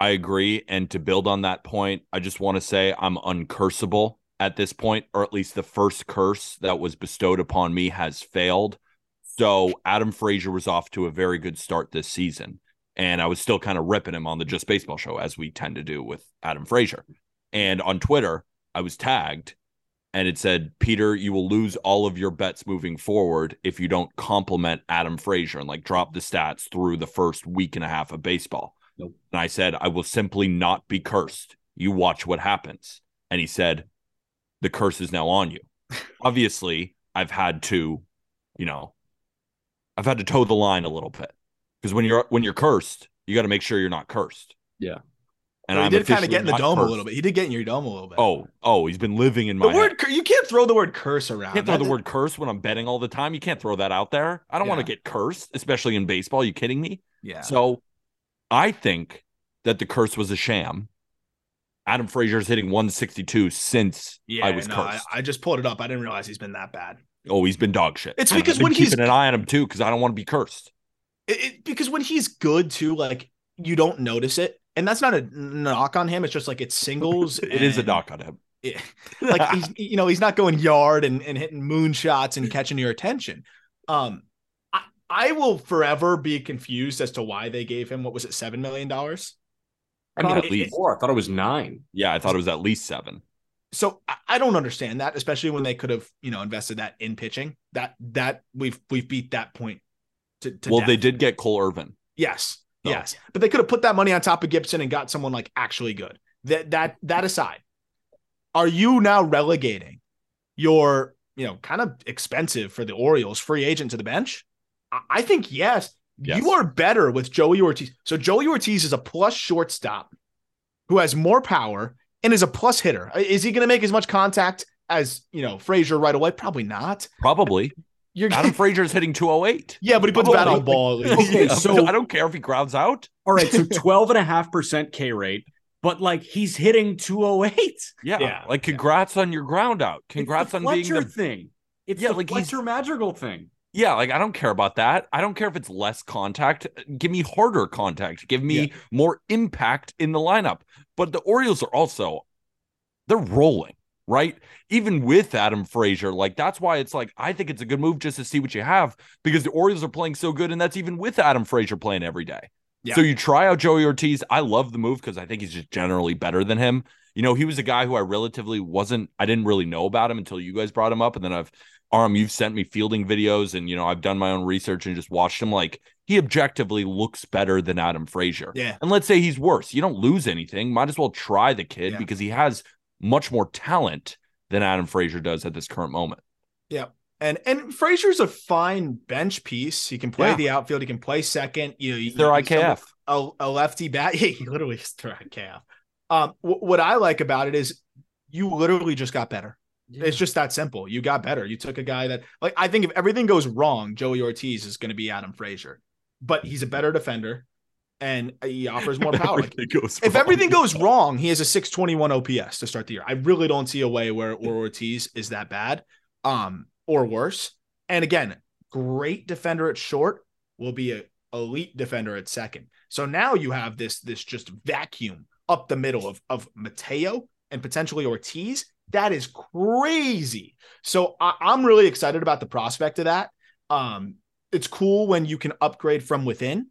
I agree. And to build on that point, I just want to say I'm uncursable at this point, or at least the first curse that was bestowed upon me has failed. So Adam Frazier was off to a very good start this season. And I was still kind of ripping him on the Just Baseball show, as we tend to do with Adam Frazier. And on Twitter, I was tagged and it said, Peter, you will lose all of your bets moving forward if you don't compliment Adam Frazier and like drop the stats through the first week and a half of baseball. Nope. And I said, I will simply not be cursed. You watch what happens. And he said, The curse is now on you. Obviously, I've had to, you know, I've had to toe the line a little bit. Because when you're when you're cursed, you got to make sure you're not cursed. Yeah. And Well, he did kind of get in the dome a little bit. He did get in your dome a little bit. Oh, oh, he's been living in the my word head. cur- you can't throw the word curse around. can't throw the That- word curse when I'm betting all the time. You can't throw that out there. I don't want to get cursed, especially in baseball. you kidding me? Yeah. So I think that the curse was a sham. Adam Frazier's hitting 162 since yeah, I was no, cursed. I, I just pulled it up. I didn't realize he's been that bad. oh, he's been dog shit. It's because when he's- keeping an eye on him too, because I don't want to be cursed. It, it- because when he's good too, like you don't notice it, and that's not a knock on him. It's just like it's singles. It is a knock on him. it- like he's you know he's not going yard and, and hitting moon shots and catching your attention. Um, I I will forever be confused as to why they gave him what was it seven million dollars. I mean, At it- least. Four. I thought it was nine. Yeah, I thought it was at least seven. so I- I don't understand that, especially when they could have you know invested that in pitching. That that we've we've beat that point. To, to well, death. they did get Cole Irvin. Yes. So- Yes. But they could have put that money on top of Gibson and got someone like actually good. That that that aside, are you now relegating your, you know, kind of expensive for the Orioles free agent to the bench? I, I think yes. Yes. You are better with Joey Ortiz. So Joey Ortiz is a plus shortstop who has more power and is a plus hitter. Is he going to make as much contact as, you know, Frazier right away? Probably not. Probably. You're Adam Frazier's hitting 208. Yeah, but he puts oh, bat on ball. Okay, Yeah, so- I don't care if he grounds out. All right, so 12.5% K rate, but like he's hitting 208. Yeah. Yeah. Like congrats on your ground out. Congrats it's the on being Fletcher the thing. It's Yeah, the like he's- Fletcher Madrigal thing. Yeah, like I don't care about that. I don't care if it's less contact. Give me harder contact. Give me Yeah. more impact in the lineup. But the Orioles are also they're rolling, right? Even with Adam Frazier, like that's why it's like I think it's a good move just to see what you have because the Orioles are playing so good, and that's even with Adam Frazier playing every day. Yeah. So you try out Joey Ortiz. I love the move because I think he's just generally better than him. You know, he was a guy who I relatively wasn't, I didn't really know about him until you guys brought him up. And then I've, Arm, you've sent me fielding videos and, you know, I've done my own research and just watched him. Like he objectively looks better than Adam Frazier. Yeah. And let's say he's worse. You don't lose anything. Might as well try the kid Yeah. because he has much more talent than Adam Frazier does at this current moment. Yeah. And and Frazier's a fine bench piece. He can play Yeah. the outfield. He can play second. You know, you, He's their you- IKF. A, a lefty bat. Yeah, he literally is their IKF. Um, wh- what I like about it is you literally just got better. It's just that simple. You got better. You took a guy that, like, I think if everything goes wrong, Joey Ortiz is going to be Adam Frazier, but he's a better defender and he offers more power. Like, goes if wrong. everything goes wrong, he has a 621 OPS to start the year. I really don't see a way where, where Ortiz is that bad. um, or worse. And again, great defender at short will be a elite defender at second. So now you have this this just vacuum up the middle of of Mateo and potentially Ortiz. That is crazy. So I, I'm really excited about the prospect of that. Um, it's cool when you can upgrade from within.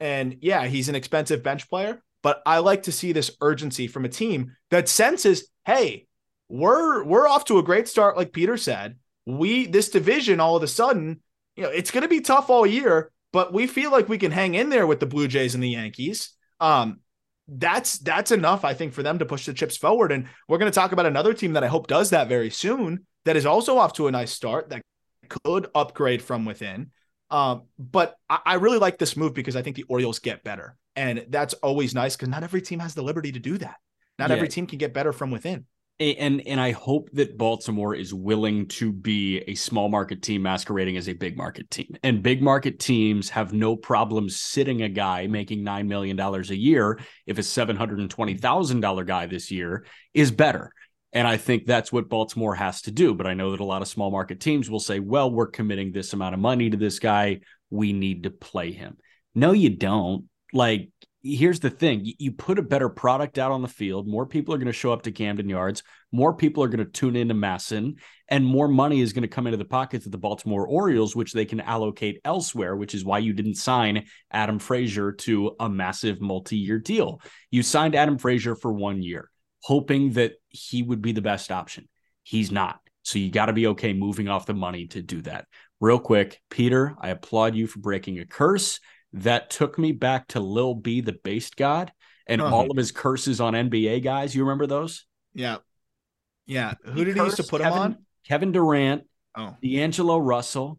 And yeah, he's an expensive bench player, but I like to see this urgency from a team that senses, hey, we're we're off to a great start, like Peter said. We this division all of a sudden, you know, it's going to be tough all year, but we feel like we can hang in there with the Blue Jays and the Yankees. Um, that's that's enough, I think, for them to push the chips forward. And we're going to talk about another team that I hope does that very soon. That is also off to a nice start. That could upgrade from within. Um, but I, I really like this move because I think the Orioles get better, and that's always nice because not every team has the liberty to do that. Not Yeah. every team can get better from within. And and I hope that Baltimore is willing to be a small market team masquerading as a big market team. And big market teams have no problem sitting a guy making nine million dollars a year if a seven hundred and twenty thousand dollar guy this year is better. And I think that's what Baltimore has to do. But I know that a lot of small market teams will say, well, we're committing this amount of money to this guy. We need to play him. No, you don't. Like, here's the thing you, put a better product out on the field, more people are going to show up to Camden Yards, more people are going to tune into MASN, and more money is going to come into the pockets of the Baltimore Orioles, which they can allocate elsewhere, which is why you didn't sign Adam Frazier to a massive multi year deal. You signed Adam Frazier for one year hoping that he would be the best option. He's not. So you got to be okay moving off the money to do that. Real quick, Peter, I applaud you for breaking a curse. That took me back to Lil B, the based god, and Uh-huh. all of his curses on NBA guys. You remember those? Yeah, yeah. Who did he used to put him on? Kevin Durant, Oh, D'Angelo Russell.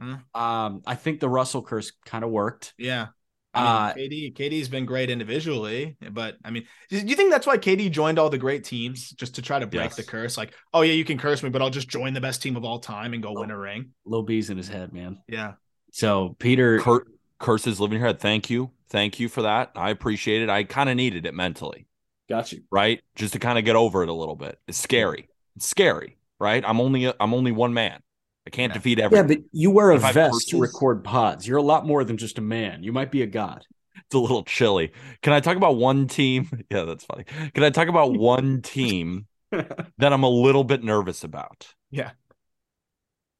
Hmm. Um, I think the Russell curse kind of worked. yeah. Uh, I mean, KD, KD's been great individually, but I mean, do you think that's why KD joined all the great teams just to try to break Yes. the curse? Like, oh yeah, you can curse me, but I'll just join the best team of all time and go win a ring. Lil B's in his head, man. Yeah, So Peter, Cur- curses living here. Thank you. Thank you for that. I appreciate it. I kind of needed it mentally, got you. right? Just to kind of get over it a little bit. It's scary. It's scary, right? I'm only I'm only one man. I can't Yeah. defeat everyone. Yeah, but you wear a If vest to record pods. You're a lot more than just a man. You might be a god. it's a little chilly. Can I talk about one team? Yeah, that's funny. Can I talk about one team that I'm a little bit nervous about? Yeah.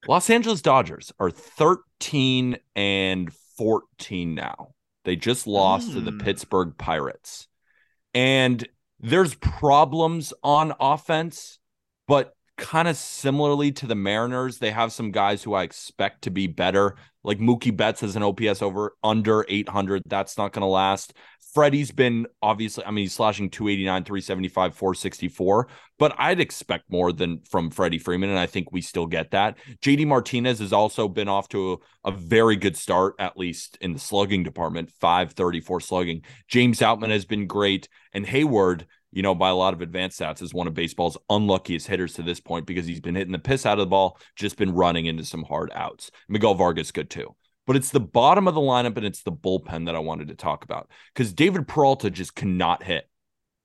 Los Angeles Dodgers are 13 and 14 now. They just lost to the Mm. Pittsburgh Pirates. And there's problems on offense, but kind of similarly to the Mariners, they have some guys who I expect to be better. Like Mookie Betts has an OPS over under 800. That's not going to last. Freddie's been obviously, I mean, he's slashing 289, 375, 464, but I'd expect more than from Freddie Freeman. And I think we still get that. JD Martinez has also been off to a, a very good start, at least in the slugging department, 534 slugging. James Outman has been great. And Heyward, you know, by a lot of advanced stats, is one of baseball's unluckiest hitters to this point because he's been hitting the piss out of the ball, just been running into some hard outs. Miguel Vargas, good too. But it's the bottom of the lineup and it's the bullpen that I wanted to talk about because David Peralta just cannot hit.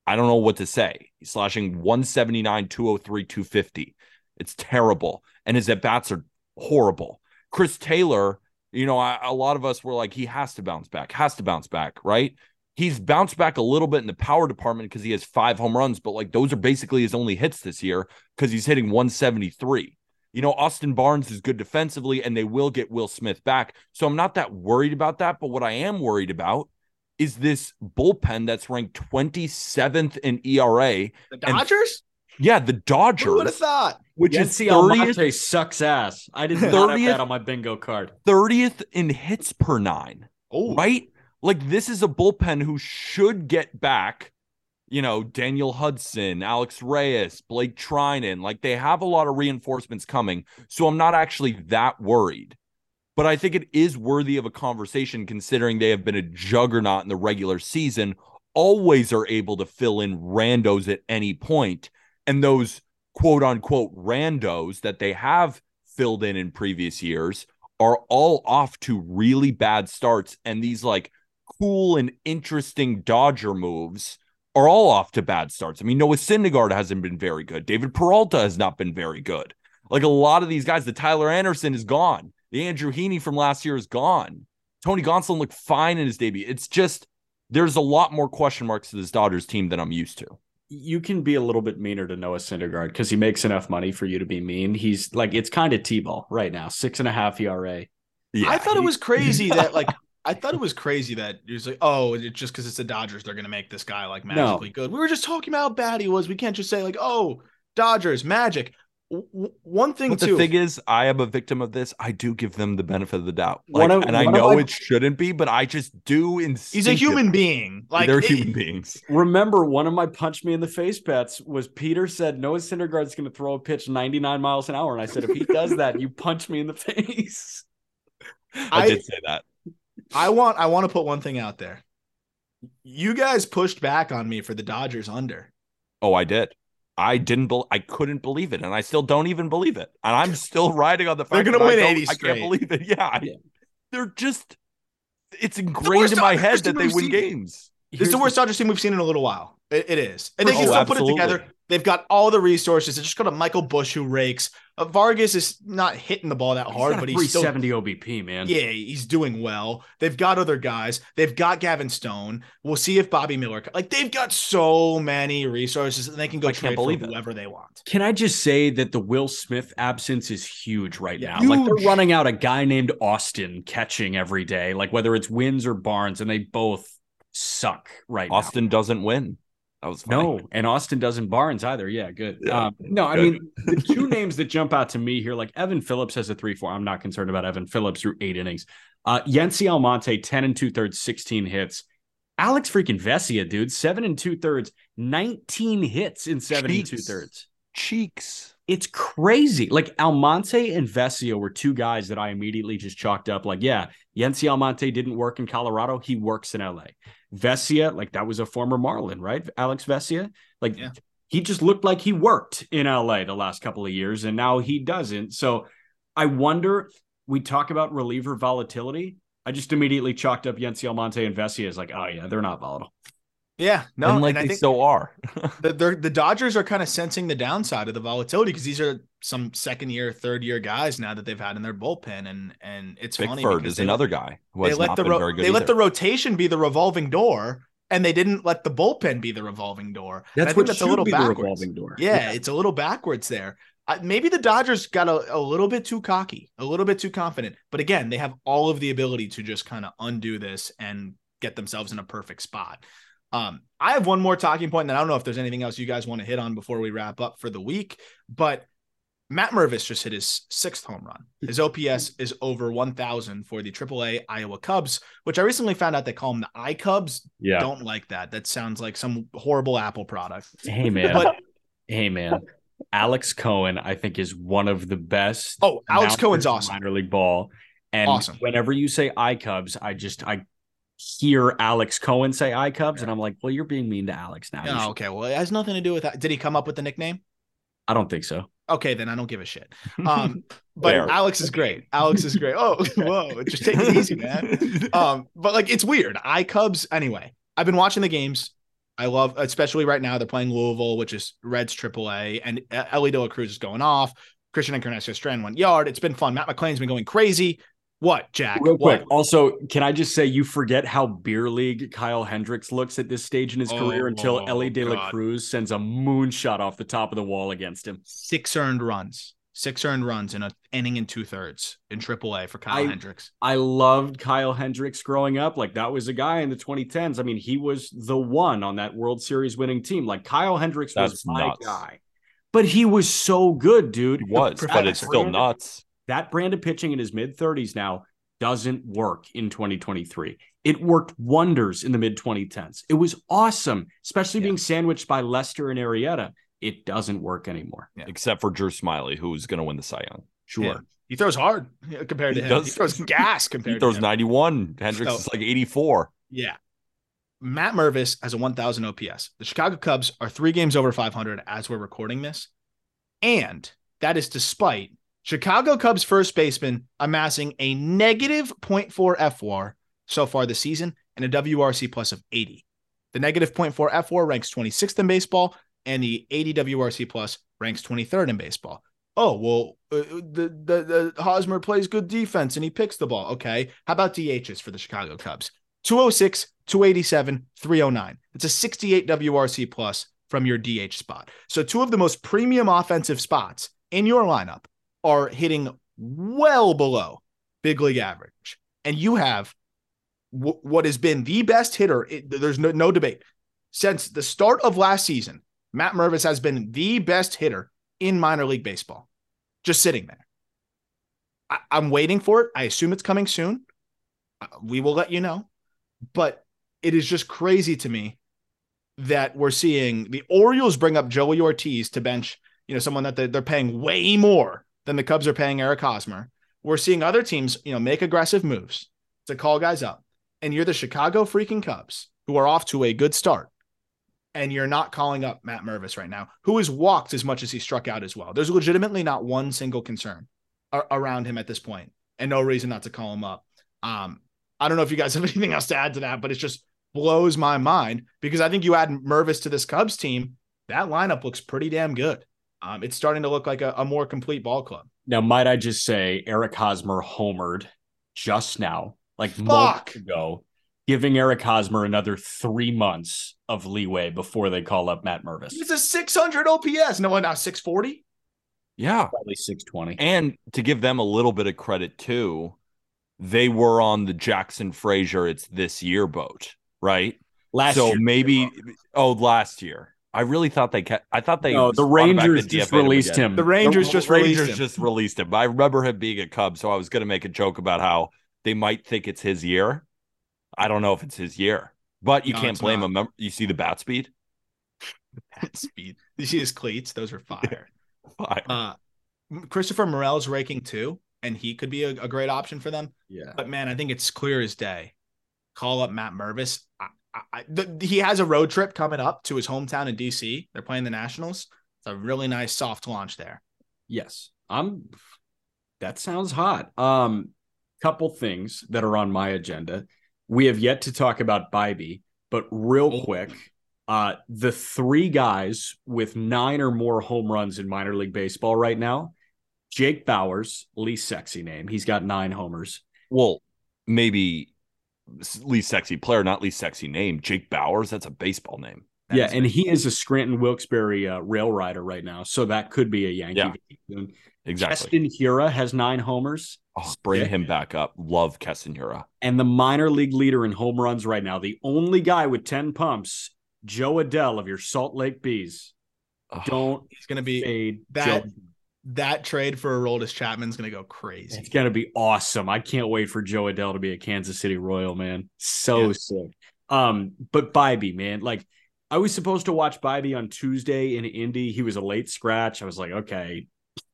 I don't know what to say. He's slashing 179, 203, 250. It's terrible. And his at bats are horrible. Chris Taylor, you know, I, a lot of us were like, he has to bounce back, has to bounce back, right? He's bounced back a little bit in the power department because he has five home runs, but like those are basically his only hits this year because he's hitting 173. You know, Austin Barnes is good defensively, and they will get Will Smith back. So I'm not that worried about that. But what I am worried about is this bullpen that's ranked 27th in ERA. the Dodgers. Yeah, the Dodgers. Who would have Dodgers, thought? which is Yency 30th, Almonte sucks ass. I did not have 30th that on my bingo card. 30th in hits per nine. Oh, right? Like this is a bullpen who should get back, you know, Daniel Hudson, Alex Reyes, Blake Treinen. Like they have a lot of reinforcements coming. So I'm not actually that worried. But I think it is worthy of a conversation considering they have been a juggernaut in the regular season, always are able to fill in randos at any point, And those quote unquote randos that they have filled in in previous years are all off to really bad starts. And these like cool and interesting Dodger moves are all off to bad starts. I mean, Noah Syndergaard hasn't been very good. David Peralta has not been very good. Like a lot of these guys, the Tyler Anderson is gone. The Andrew Heaney from last year is gone. Tony Gonsolin looked fine in his debut. It's just there's a lot more question marks to this Dodgers team than I'm used to. You can be a little bit meaner to Noah Syndergaard because he makes enough money for you to be mean. He's like it's kind of T-ball right now, six and a half ERA. Yeah, I thought he- it was crazy that like I thought it was crazy that it was like, oh, it's just because it's the Dodgers, they're gonna make this guy like magically good. We were just talking about how bad he was. We can't just say like, oh, Dodgers magic. W- w- one thing But too. the thing is, I am a victim of this. I do give them the benefit of the doubt. Like, of- and I know my- it shouldn't be, but I just do. he's a human being. Like They're it- human beings. Remember, one of my punch me in the face bets was Peter said Noah Syndergaard's going to throw a pitch 99 miles an hour, and I said if he does that, you punch me in the face. I, I- did say that. I want I want to put one thing out there. You guys pushed back on me for the Dodgers under. Oh, I did. I didn't. Be- I couldn't believe it, and I still don't even believe it. And I'm still riding on the fact They're gonna that I win 80 I can't believe it. Yeah, I- Yeah. they're just. It's ingrained in my Dodgers head that they win seen. games. This is the worst Dodgers team we've seen in a little while. It, it is. And they Oh, can still put it together. They've got all the resources. They just got a Michael Busch who rakes. Uh, Vargas is not hitting the ball that He's hard, got a but he's still 370 OBP, man. Yeah, he's doing well. They've got other guys. They've got Gavin Stone. We'll see if Bobby Miller. Like they've got so many resources, and they can go I can't trade for believe it. whoever they want. Can I just say that the Will Smith absence is huge right now? Like they're running out a guy named Austin catching every day, like whether it's Wynns or Barnes, and they both suck right Austin doesn't win. That was now. funny. No, and Austin doesn't Barnes either. Yeah, good. Yeah, um, no, I mean the two names that jump out to me here, like Evan Phillips has a three four. I'm not concerned about Evan Phillips through eight innings. Uh, Yency Almonte, 10 and two thirds, 16 hits. Alex freaking Vesia, dude, seven and two thirds, 19 hits in seven and two thirds. Cheeks. It's crazy. Like Almonte and Vesia were two guys that I immediately just chalked up. Like, yeah, Yency Almonte didn't work in Colorado. He works in LA. Vesia, like that was a former Marlin, right? Alex Vesia. Like Yeah. he just looked like he worked in LA the last couple of years, and now he doesn't. So I wonder, we talk about reliever volatility. I just immediately chalked up Yency Almonte and Vesia as like, oh yeah, they're not volatile. Yeah, no, and like and I they think so are. the, they're- the Dodgers are kind of sensing the downside of the volatility because these are some second year, third year guys now that they've had in their bullpen, and and it's funny Bickford because is they another guy who they has let not the been ro- very good. they let the rotation be the revolving door, and they didn't let the bullpen be the revolving door. That's what that's a little be the backwards. revolving door. Yeah, it's a little backwards there. I, maybe the Dodgers got a, a little bit too cocky, a little bit too confident. But again, they have all of the ability to just kind of undo this and get themselves in a perfect spot. Um, I have one more talking point, and I don't know if there's anything else you guys want to hit on before we wrap up for the week. But Matt Mervis just hit his sixth home run. His OPS is over 1,000 for the AAA Iowa Cubs, which I recently found out they call them the I Cubs. Yeah. Don't like that. That sounds like some horrible Apple product. Hey man. But hey man. Alex Cohen, I think, is one of the best. Oh, Alex Cohen's awesome. Minor league ball. And Awesome. whenever you say I Cubs, I just I hear Alex Cohen say I Cubs, and I'm like, well, you're being mean to Alex now. Oh, okay. Well, it has nothing to do with that. Did he come up with the nickname? I don't think so. Okay, then I don't give a shit. Um, but. Alex is great. Alex is great. Oh, whoa, just take it easy, man. Um, but like it's weird. I Cubs anyway. I've been watching the games. I love, especially right now. They're playing Louisville, which is Reds AAA, and Elly De La Cruz is going off. Christian Encarnacion Strand one yard. It's been fun. Matt McLain's been going crazy. What, Jack? Real what? quick. Also, can I just say you forget how beer league Kyle Hendricks looks at this stage in his career Oh, until Elly De La God. Cruz sends a moonshot off the top of the wall against him. Six earned runs. Six earned runs in an inning and two thirds in AAA for Kyle I- Hendricks. I loved Kyle Hendricks growing up. Like that was a guy in the 2010s. I mean, he was the one on that World Series winning team. Like Kyle Hendricks was my nuts. guy. But he was so good, dude. He was, but it's still nuts. That brand of pitching in his mid 30s now doesn't work in 2023. It worked wonders in the mid 2010s. It was awesome, especially Yeah. being sandwiched by Lester and Arrieta. It doesn't work anymore. Yeah. Except for Drew Smyly, who's going to win the Cy Young. Sure. Yeah. He throws hard yeah, compared to He him. He throws gas compared to his. He throws to him. 91. Hendricks So- is like 84. Yeah. Matt Mervis has a 1,000 OPS. The Chicago Cubs are three games over 500 as we're recording this. And that is despite Chicago Cubs first baseman amassing a negative 0.4 FWAR so far this season and a WRC plus of 80. The negative 0.4 FWAR ranks 26th in baseball, and the 80 WRC plus ranks 23rd in baseball. oh well, uh, the, the the Hosmer plays good defense and he picks the ball. Okay, how about DHs for the Chicago Cubs? 206, 287, 309. It's a 68 WRC plus from your DH spot. So two of the most premium offensive spots in your lineup are hitting well below big league average, and you have w- what has been the best hitter. It, there's no, no debate since the start of last season. Matt Mervis has been the best hitter in minor league baseball, just sitting there. I, I'm waiting for it. I assume it's coming soon. Uh, We will let you know. But it is just crazy to me that we're seeing the Orioles bring up Joey Ortiz to bench, you know, someone that they're, they're paying way more than the Cubs are paying Eric Hosmer. We're seeing other teams, you know, make aggressive moves to call guys up. And you're the Chicago freaking Cubs who are off to a good start. And you're not calling up Matt Mervis right now, who has walked as much as he struck out as well. There's legitimately not one single concern around him at this point, and no reason not to call him up. Um, I don't know if you guys have anything else to add to that, but it just blows my mind because I think you add Mervis to this Cubs team, that lineup looks pretty damn good. Um, it's starting to look like a, a more complete ball club. Now, might I just say, Eric Hosmer homered just now, like Fuck. months ago, giving Eric Hosmer another three months of leeway before they call up Matt Mervis. It's a 600 OPS. No one now 640. Yeah. Probably 620. And to give them a little bit of credit too, they were on the Jackson Frazier it's this year boat, right? Last so year, maybe oh last year. I really thought they kept I thought they no, the Rangers the just released again. him. The Rangers The just Rangers released him. just released him. I remember him being a Cub, so I was going to make a joke about how they might think it's his year. I don't know if it's his year, but you No, can't blame not. him. You see the bat speed? bat speed. You see his cleats? Those are fire. Fire. Uh, Christopher Morel's raking too, and he could be a, a great option for them. Yeah. But man, I think it's clear as day. Call up Matt Mervis. I, I, I, the, he has a road trip coming up to his hometown in DC. They're playing the Nationals. It's a really nice soft launch there. Yes. I'm that sounds hot. Um couple things that are on my agenda. We have yet to talk about Bibee, but real Oh. quick, uh the three guys with 9 or more home runs in minor league baseball right now. Jake Bauers, least sexy name. He's got 9 homers. Well, maybe least sexy player, not least sexy name. Jake Bauers. That's a baseball name. That yeah, is and he is a Scranton Wilkes-Barre uh, rail rider right now, so that could be a Yankee. Yeah. soon. Exactly. Keston Hiura has 9 homers. Oh, bring Sick. him back up. Love Keston Hiura. and the minor league leader in home runs right now, the only guy with 10 pumps, Jo Adell of your Salt Lake Bees. Ugh. Don't He's going to be fade that- Joe. That trade for Aroldis Chapman's going to go crazy. It's going to be awesome. I can't wait for Jo Adell to be a Kansas City Royal, man. So Yeah. sick. Um, but Bibee, man, like I was supposed to watch Bibee on Tuesday in Indy. He was a late scratch. I was like, okay,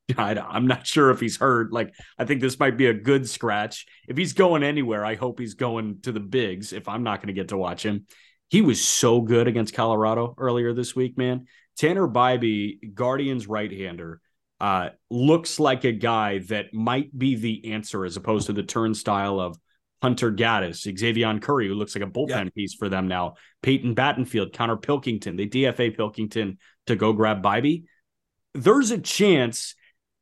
I, I'm not sure if he's hurt. Like, I think this might be a good scratch. If he's going anywhere, I hope he's going to the bigs. If I'm not going to get to watch him, he was so good against Colorado earlier this week, man. Tanner Bibee, Guardians right-hander, uh, looks like a guy that might be the answer as opposed to the turnstile of Hunter Gaddis, Xzavion Curry, who looks like a bullpen piece for them now. Peyton Battenfield, Connor Pilkington, they DFA Pilkington to go grab Bibee. There's a chance,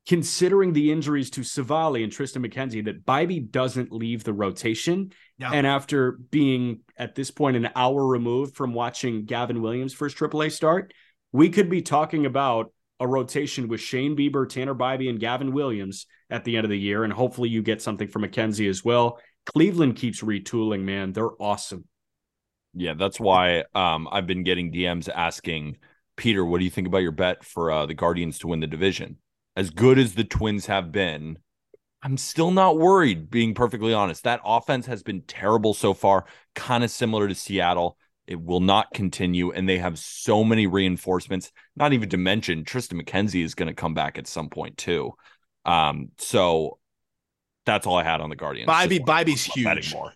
considering the injuries to Civale and Tristan McKenzie, that Bibee doesn't leave the rotation. Yeah. And after being at this point an hour removed from watching Gavin Williams' first AAA start, we could be talking about a rotation with Shane Bieber, Tanner Bibee, and Gavin Williams at the end of the year. And hopefully you get something from McKenzie as well. Cleveland keeps retooling, man. They're awesome. Yeah, that's why um, I've been getting DMs asking Peter, what do you think about your bet for uh, the Guardians to win the division? As good as the Twins have been, I'm still not worried, being perfectly honest. That offense has been terrible so far, kind of similar to Seattle. It will not continue, and they have so many reinforcements. Not even to mention Tristan McKenzie is going to come back at some point too. Um, so that's all I had on the Guardians. Bibee, Just wanted Bibee's talk about betting huge. more.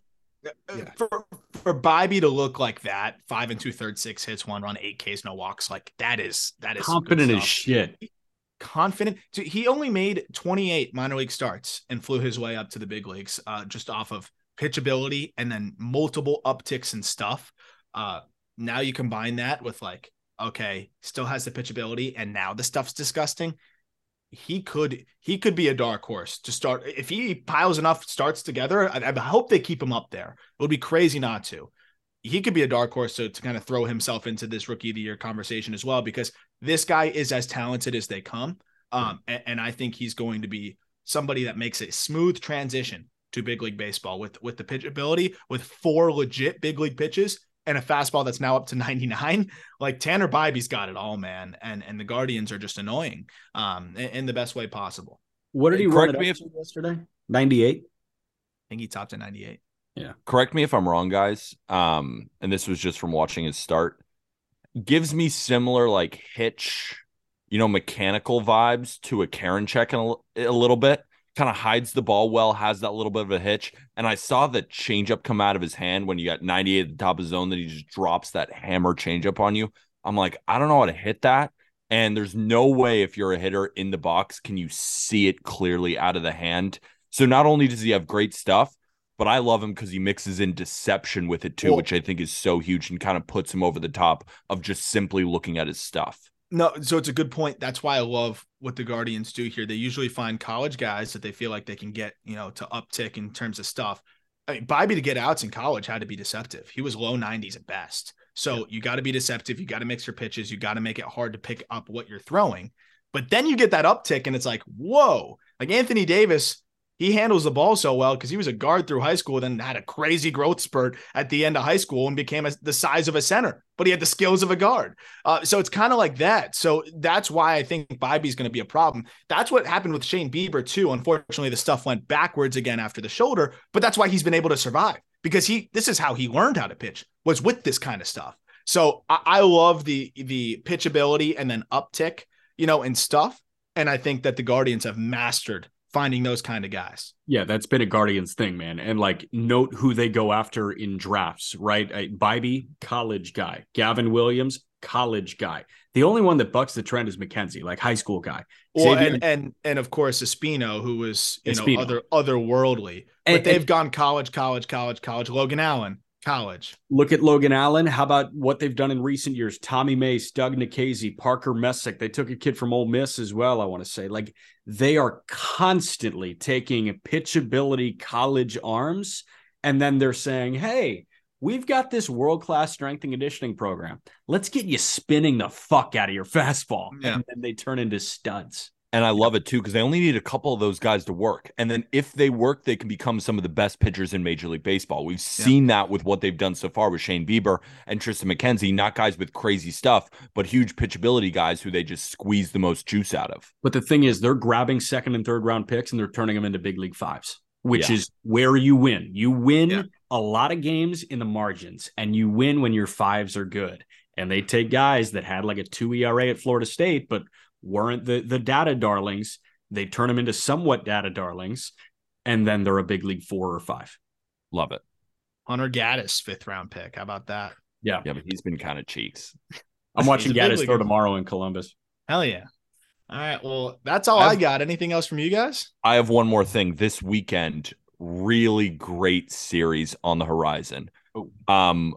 Uh, For for Bibee to look like that, five and two thirds, six hits, one run, eight Ks, no walks, like that is that is Confident as shit. confident. He only made 28 minor league starts and flew his way up to the big leagues uh, just off of pitchability and then multiple upticks and stuff. Uh, now you combine that with like, okay, still has the pitchability and now the stuff's disgusting. he could he could be a dark horse to start if he piles enough starts together. I, I hope they keep him up there. It would be crazy not to. He could be a dark horse to, to kind of throw himself into this rookie of the year conversation as well because this guy is as talented as they come. Um, and, and I think he's going to be somebody that makes a smooth transition to big league baseball with with the pitch ability with four legit big league pitches and a fastball that's now up to 99 like tanner Bibee's got it all man and and the guardians are just annoying um in, in the best way possible What did he Correct run it me if- yesterday? 98. i think he topped at 98 yeah correct me if I'm wrong, guys. Um, and this was just from watching his start. Gives me similar like hitch, you know, mechanical vibes to a Karen check in a, a little bit. Kind of hides the ball well, has that little bit of a hitch. And I saw the changeup come out of his hand when you got 98 at the top of zone, that he just drops that hammer changeup on you. I'm like, I don't know how to hit that. And there's no way if you're a hitter in the box, can you see it clearly out of the hand? So not only does he have great stuff, but I love him because he mixes in deception with it too, Well- which I think is so huge and kind of puts him over the top of just simply looking at his stuff. No, so it's a good point. That's why I love what the Guardians do here. They usually find college guys that they feel like they can get, you know, to uptick in terms of stuff. I mean, Bobby to get outs in college had to be deceptive. He was low 90s at best. So you got to be deceptive. You got to mix your pitches. You got to make it hard to pick up what you're throwing. But then you get that uptick and it's like, whoa. Like Anthony Davis, he handles the ball so well because he was a guard through high school, then had a crazy growth spurt at the end of high school and became a, the size of a center, but he had the skills of a guard. Uh, so it's kind of like that. So that's why I think Bibee's going to be a problem. That's what happened with Shane Bieber too. Unfortunately, the stuff went backwards again after the shoulder, but that's why he's been able to survive because he this is how he learned how to pitch was with this kind of stuff. So I, I love the the pitch ability and then uptick, you know, and stuff. And I think that the Guardians have mastered finding those kind of guys. Yeah, that's been a Guardians thing, man. And like, note who they go after in drafts, right? Uh, Bibee, college guy. Gavin Williams, college guy. The only one that bucks the trend is McKenzie, like high school guy. Well, Xavier- and and and of course Espino, who was you Espino. know other otherworldly, but And- they've and- gone college, college, college, college. Logan Allen, college. Look at Logan Allen. How about what they've done in recent years? Tommy Mace, Doug Nikhazy, Parker Messick. They took a kid from Ole Miss as well, I want to say. Like they are constantly taking pitchability college arms and then they're saying, hey, we've got this world class strength and conditioning program. Let's get you spinning the fuck out of your fastball. Yeah. And then they turn into studs. And I love it too because they only need a couple of those guys to work. And then if they work, they can become some of the best pitchers in Major League Baseball. We've seen that with what they've done so far with Shane Bieber and Tristan McKenzie, not guys with crazy stuff, but huge pitchability guys who they just squeeze the most juice out of. But the thing is, they're grabbing second and third round picks and they're turning them into big league fives, which Yeah. is where you win. You win Yeah. a lot of games in the margins, and you win when your fives are good. And they take guys that had like a two ERA at Florida State, but weren't the the data darlings. They turn them into somewhat data darlings, and then they're a big league four or five. Love it. Hunter Gaddis, fifth round pick. How about that? Yeah, yeah, but he's been kind of cheeks. I'm watching He's a big Gaddis leaguer. throw tomorrow in Columbus. Hell yeah. All right. Well, that's all I I've- got. Anything else from you guys? I have one more thing. This weekend, really great series on the horizon. Oh. Um,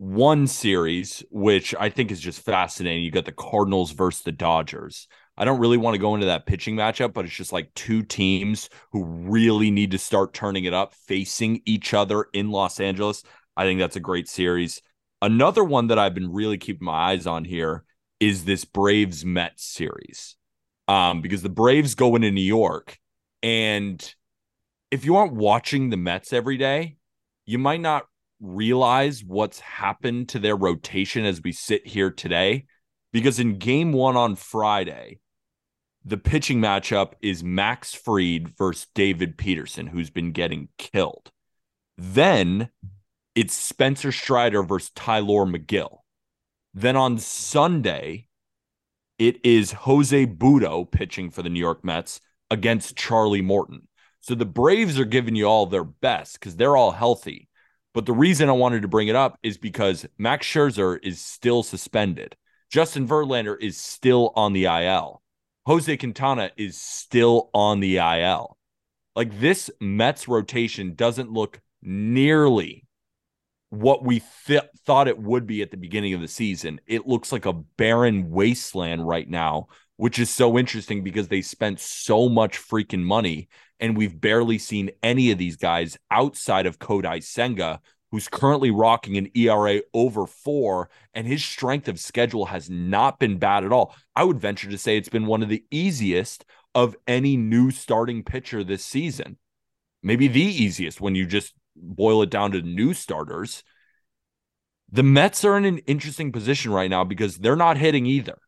one series which I think is just fascinating. You got the Cardinals versus the Dodgers. I don't really want to go into that pitching matchup, but it's just like two teams who really need to start turning it up, facing each other in Los Angeles. I think that's a great series. Another one that I've been really keeping my eyes on here is this Braves Mets series. Um, because the Braves go into New York and if you aren't watching the Mets every day, you might not realize what's happened to their rotation as we sit here today. Because in game one on Friday, the pitching matchup is Max Fried versus David Peterson, who's been getting killed. Then it's Spencer Strider versus Tylor Megill. Then on Sunday, it is Jose Butto pitching for the New York Mets against Charlie Morton. So the Braves are giving you all their best because they're all healthy. But the reason I wanted to bring it up is because Max Scherzer is still suspended. Justin Verlander is still on the IL. Jose Quintana is still on the IL. Like this Mets rotation doesn't look nearly what we th- thought it would be at the beginning of the season. It looks like a barren wasteland right now which is so interesting because they spent so much freaking money and we've barely seen any of these guys outside of Kodai Senga, who's currently rocking an ERA over four, and his strength of schedule has not been bad at all. I would venture to say it's been one of the easiest of any new starting pitcher this season. Maybe the easiest when you just boil it down to new starters. The Mets are in an interesting position right now because they're not hitting either.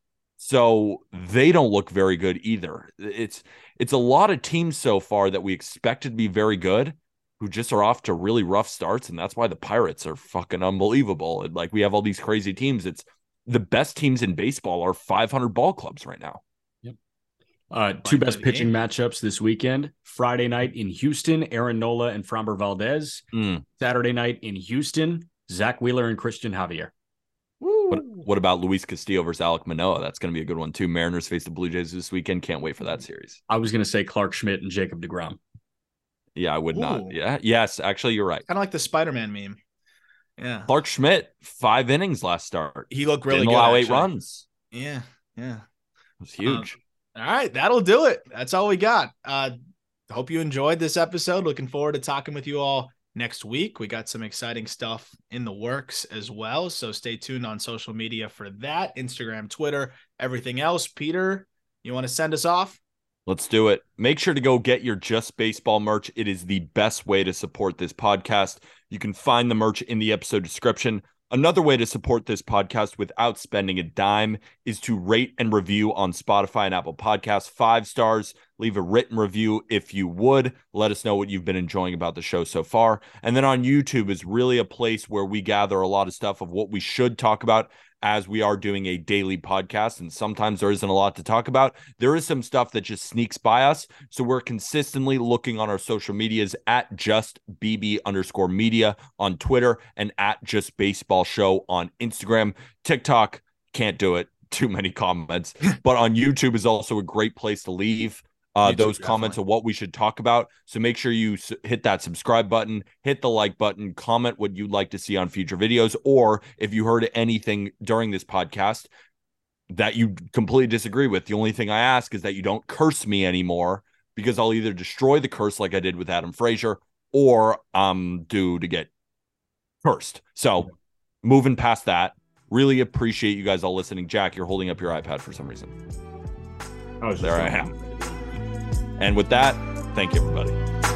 So they don't look very good either. It's it's a lot of teams so far that we expected to be very good who just are off to really rough starts and that's why the Pirates are fucking unbelievable. And like we have all these crazy teams. It's the best teams in baseball are 500 ball clubs right now. Yep. Uh, two best pitching game. matchups this weekend. Friday night in Houston, Aaron Nola and Framber Valdez. Mm. Saturday night in Houston, Zack Wheeler and Cristian Javier. What, what, about Luis Castillo versus Alek Manoah? That's going to be a good one too. Mariners face the Blue Jays this weekend. Can't wait for that series. I was going to say Clarke Schmidt and Jacob DeGrom. Yeah, I would Ooh. not. Yeah. Yes, actually, you're right. Kind of like the Spider Man meme. Yeah. Clarke Schmidt, five innings last start. He looked really Didn't good. Allow eight runs. Yeah. Yeah. It was huge. Um, all right. That'll do it. That's all we got. Uh, hope you enjoyed this episode. Looking forward to talking with you all next week. We got some exciting stuff in the works as well. So stay tuned on social media for that Instagram, Twitter, everything else. Peter, you want to send us off? Let's do it. Make sure to go get your Just Baseball merch. It is the best way to support this podcast. You can find the merch in the episode description. Another way to support this podcast without spending a dime is to rate and review on Spotify and Apple Podcasts. Five stars. Leave a written review if you would. Let us know what you've been enjoying about the show so far. And then on YouTube is really a place where we gather a lot of stuff of what we should talk about as we are doing a daily podcast and sometimes there isn't a lot to talk about there is some stuff that just sneaks by us. So we're consistently looking on our social medias at just bb underscore media on twitter and at just baseball show on instagram. Tiktok can't do it. Too many comments. But on youtube is also a great place to leave uh, those definitely. comments of what we should talk about. So make sure you s- hit that subscribe button, hit the like button, comment what you'd like to see on future videos, or if you heard anything during this podcast that you completely disagree with, the only thing I ask is that you don't curse me anymore because I'll either destroy the curse like I did with Adam Frazier or um do to get cursed. So moving past that, really appreciate you guys all listening. Jack, you're holding up your iPad for some reason. There. I am. And with that, thank you, everybody.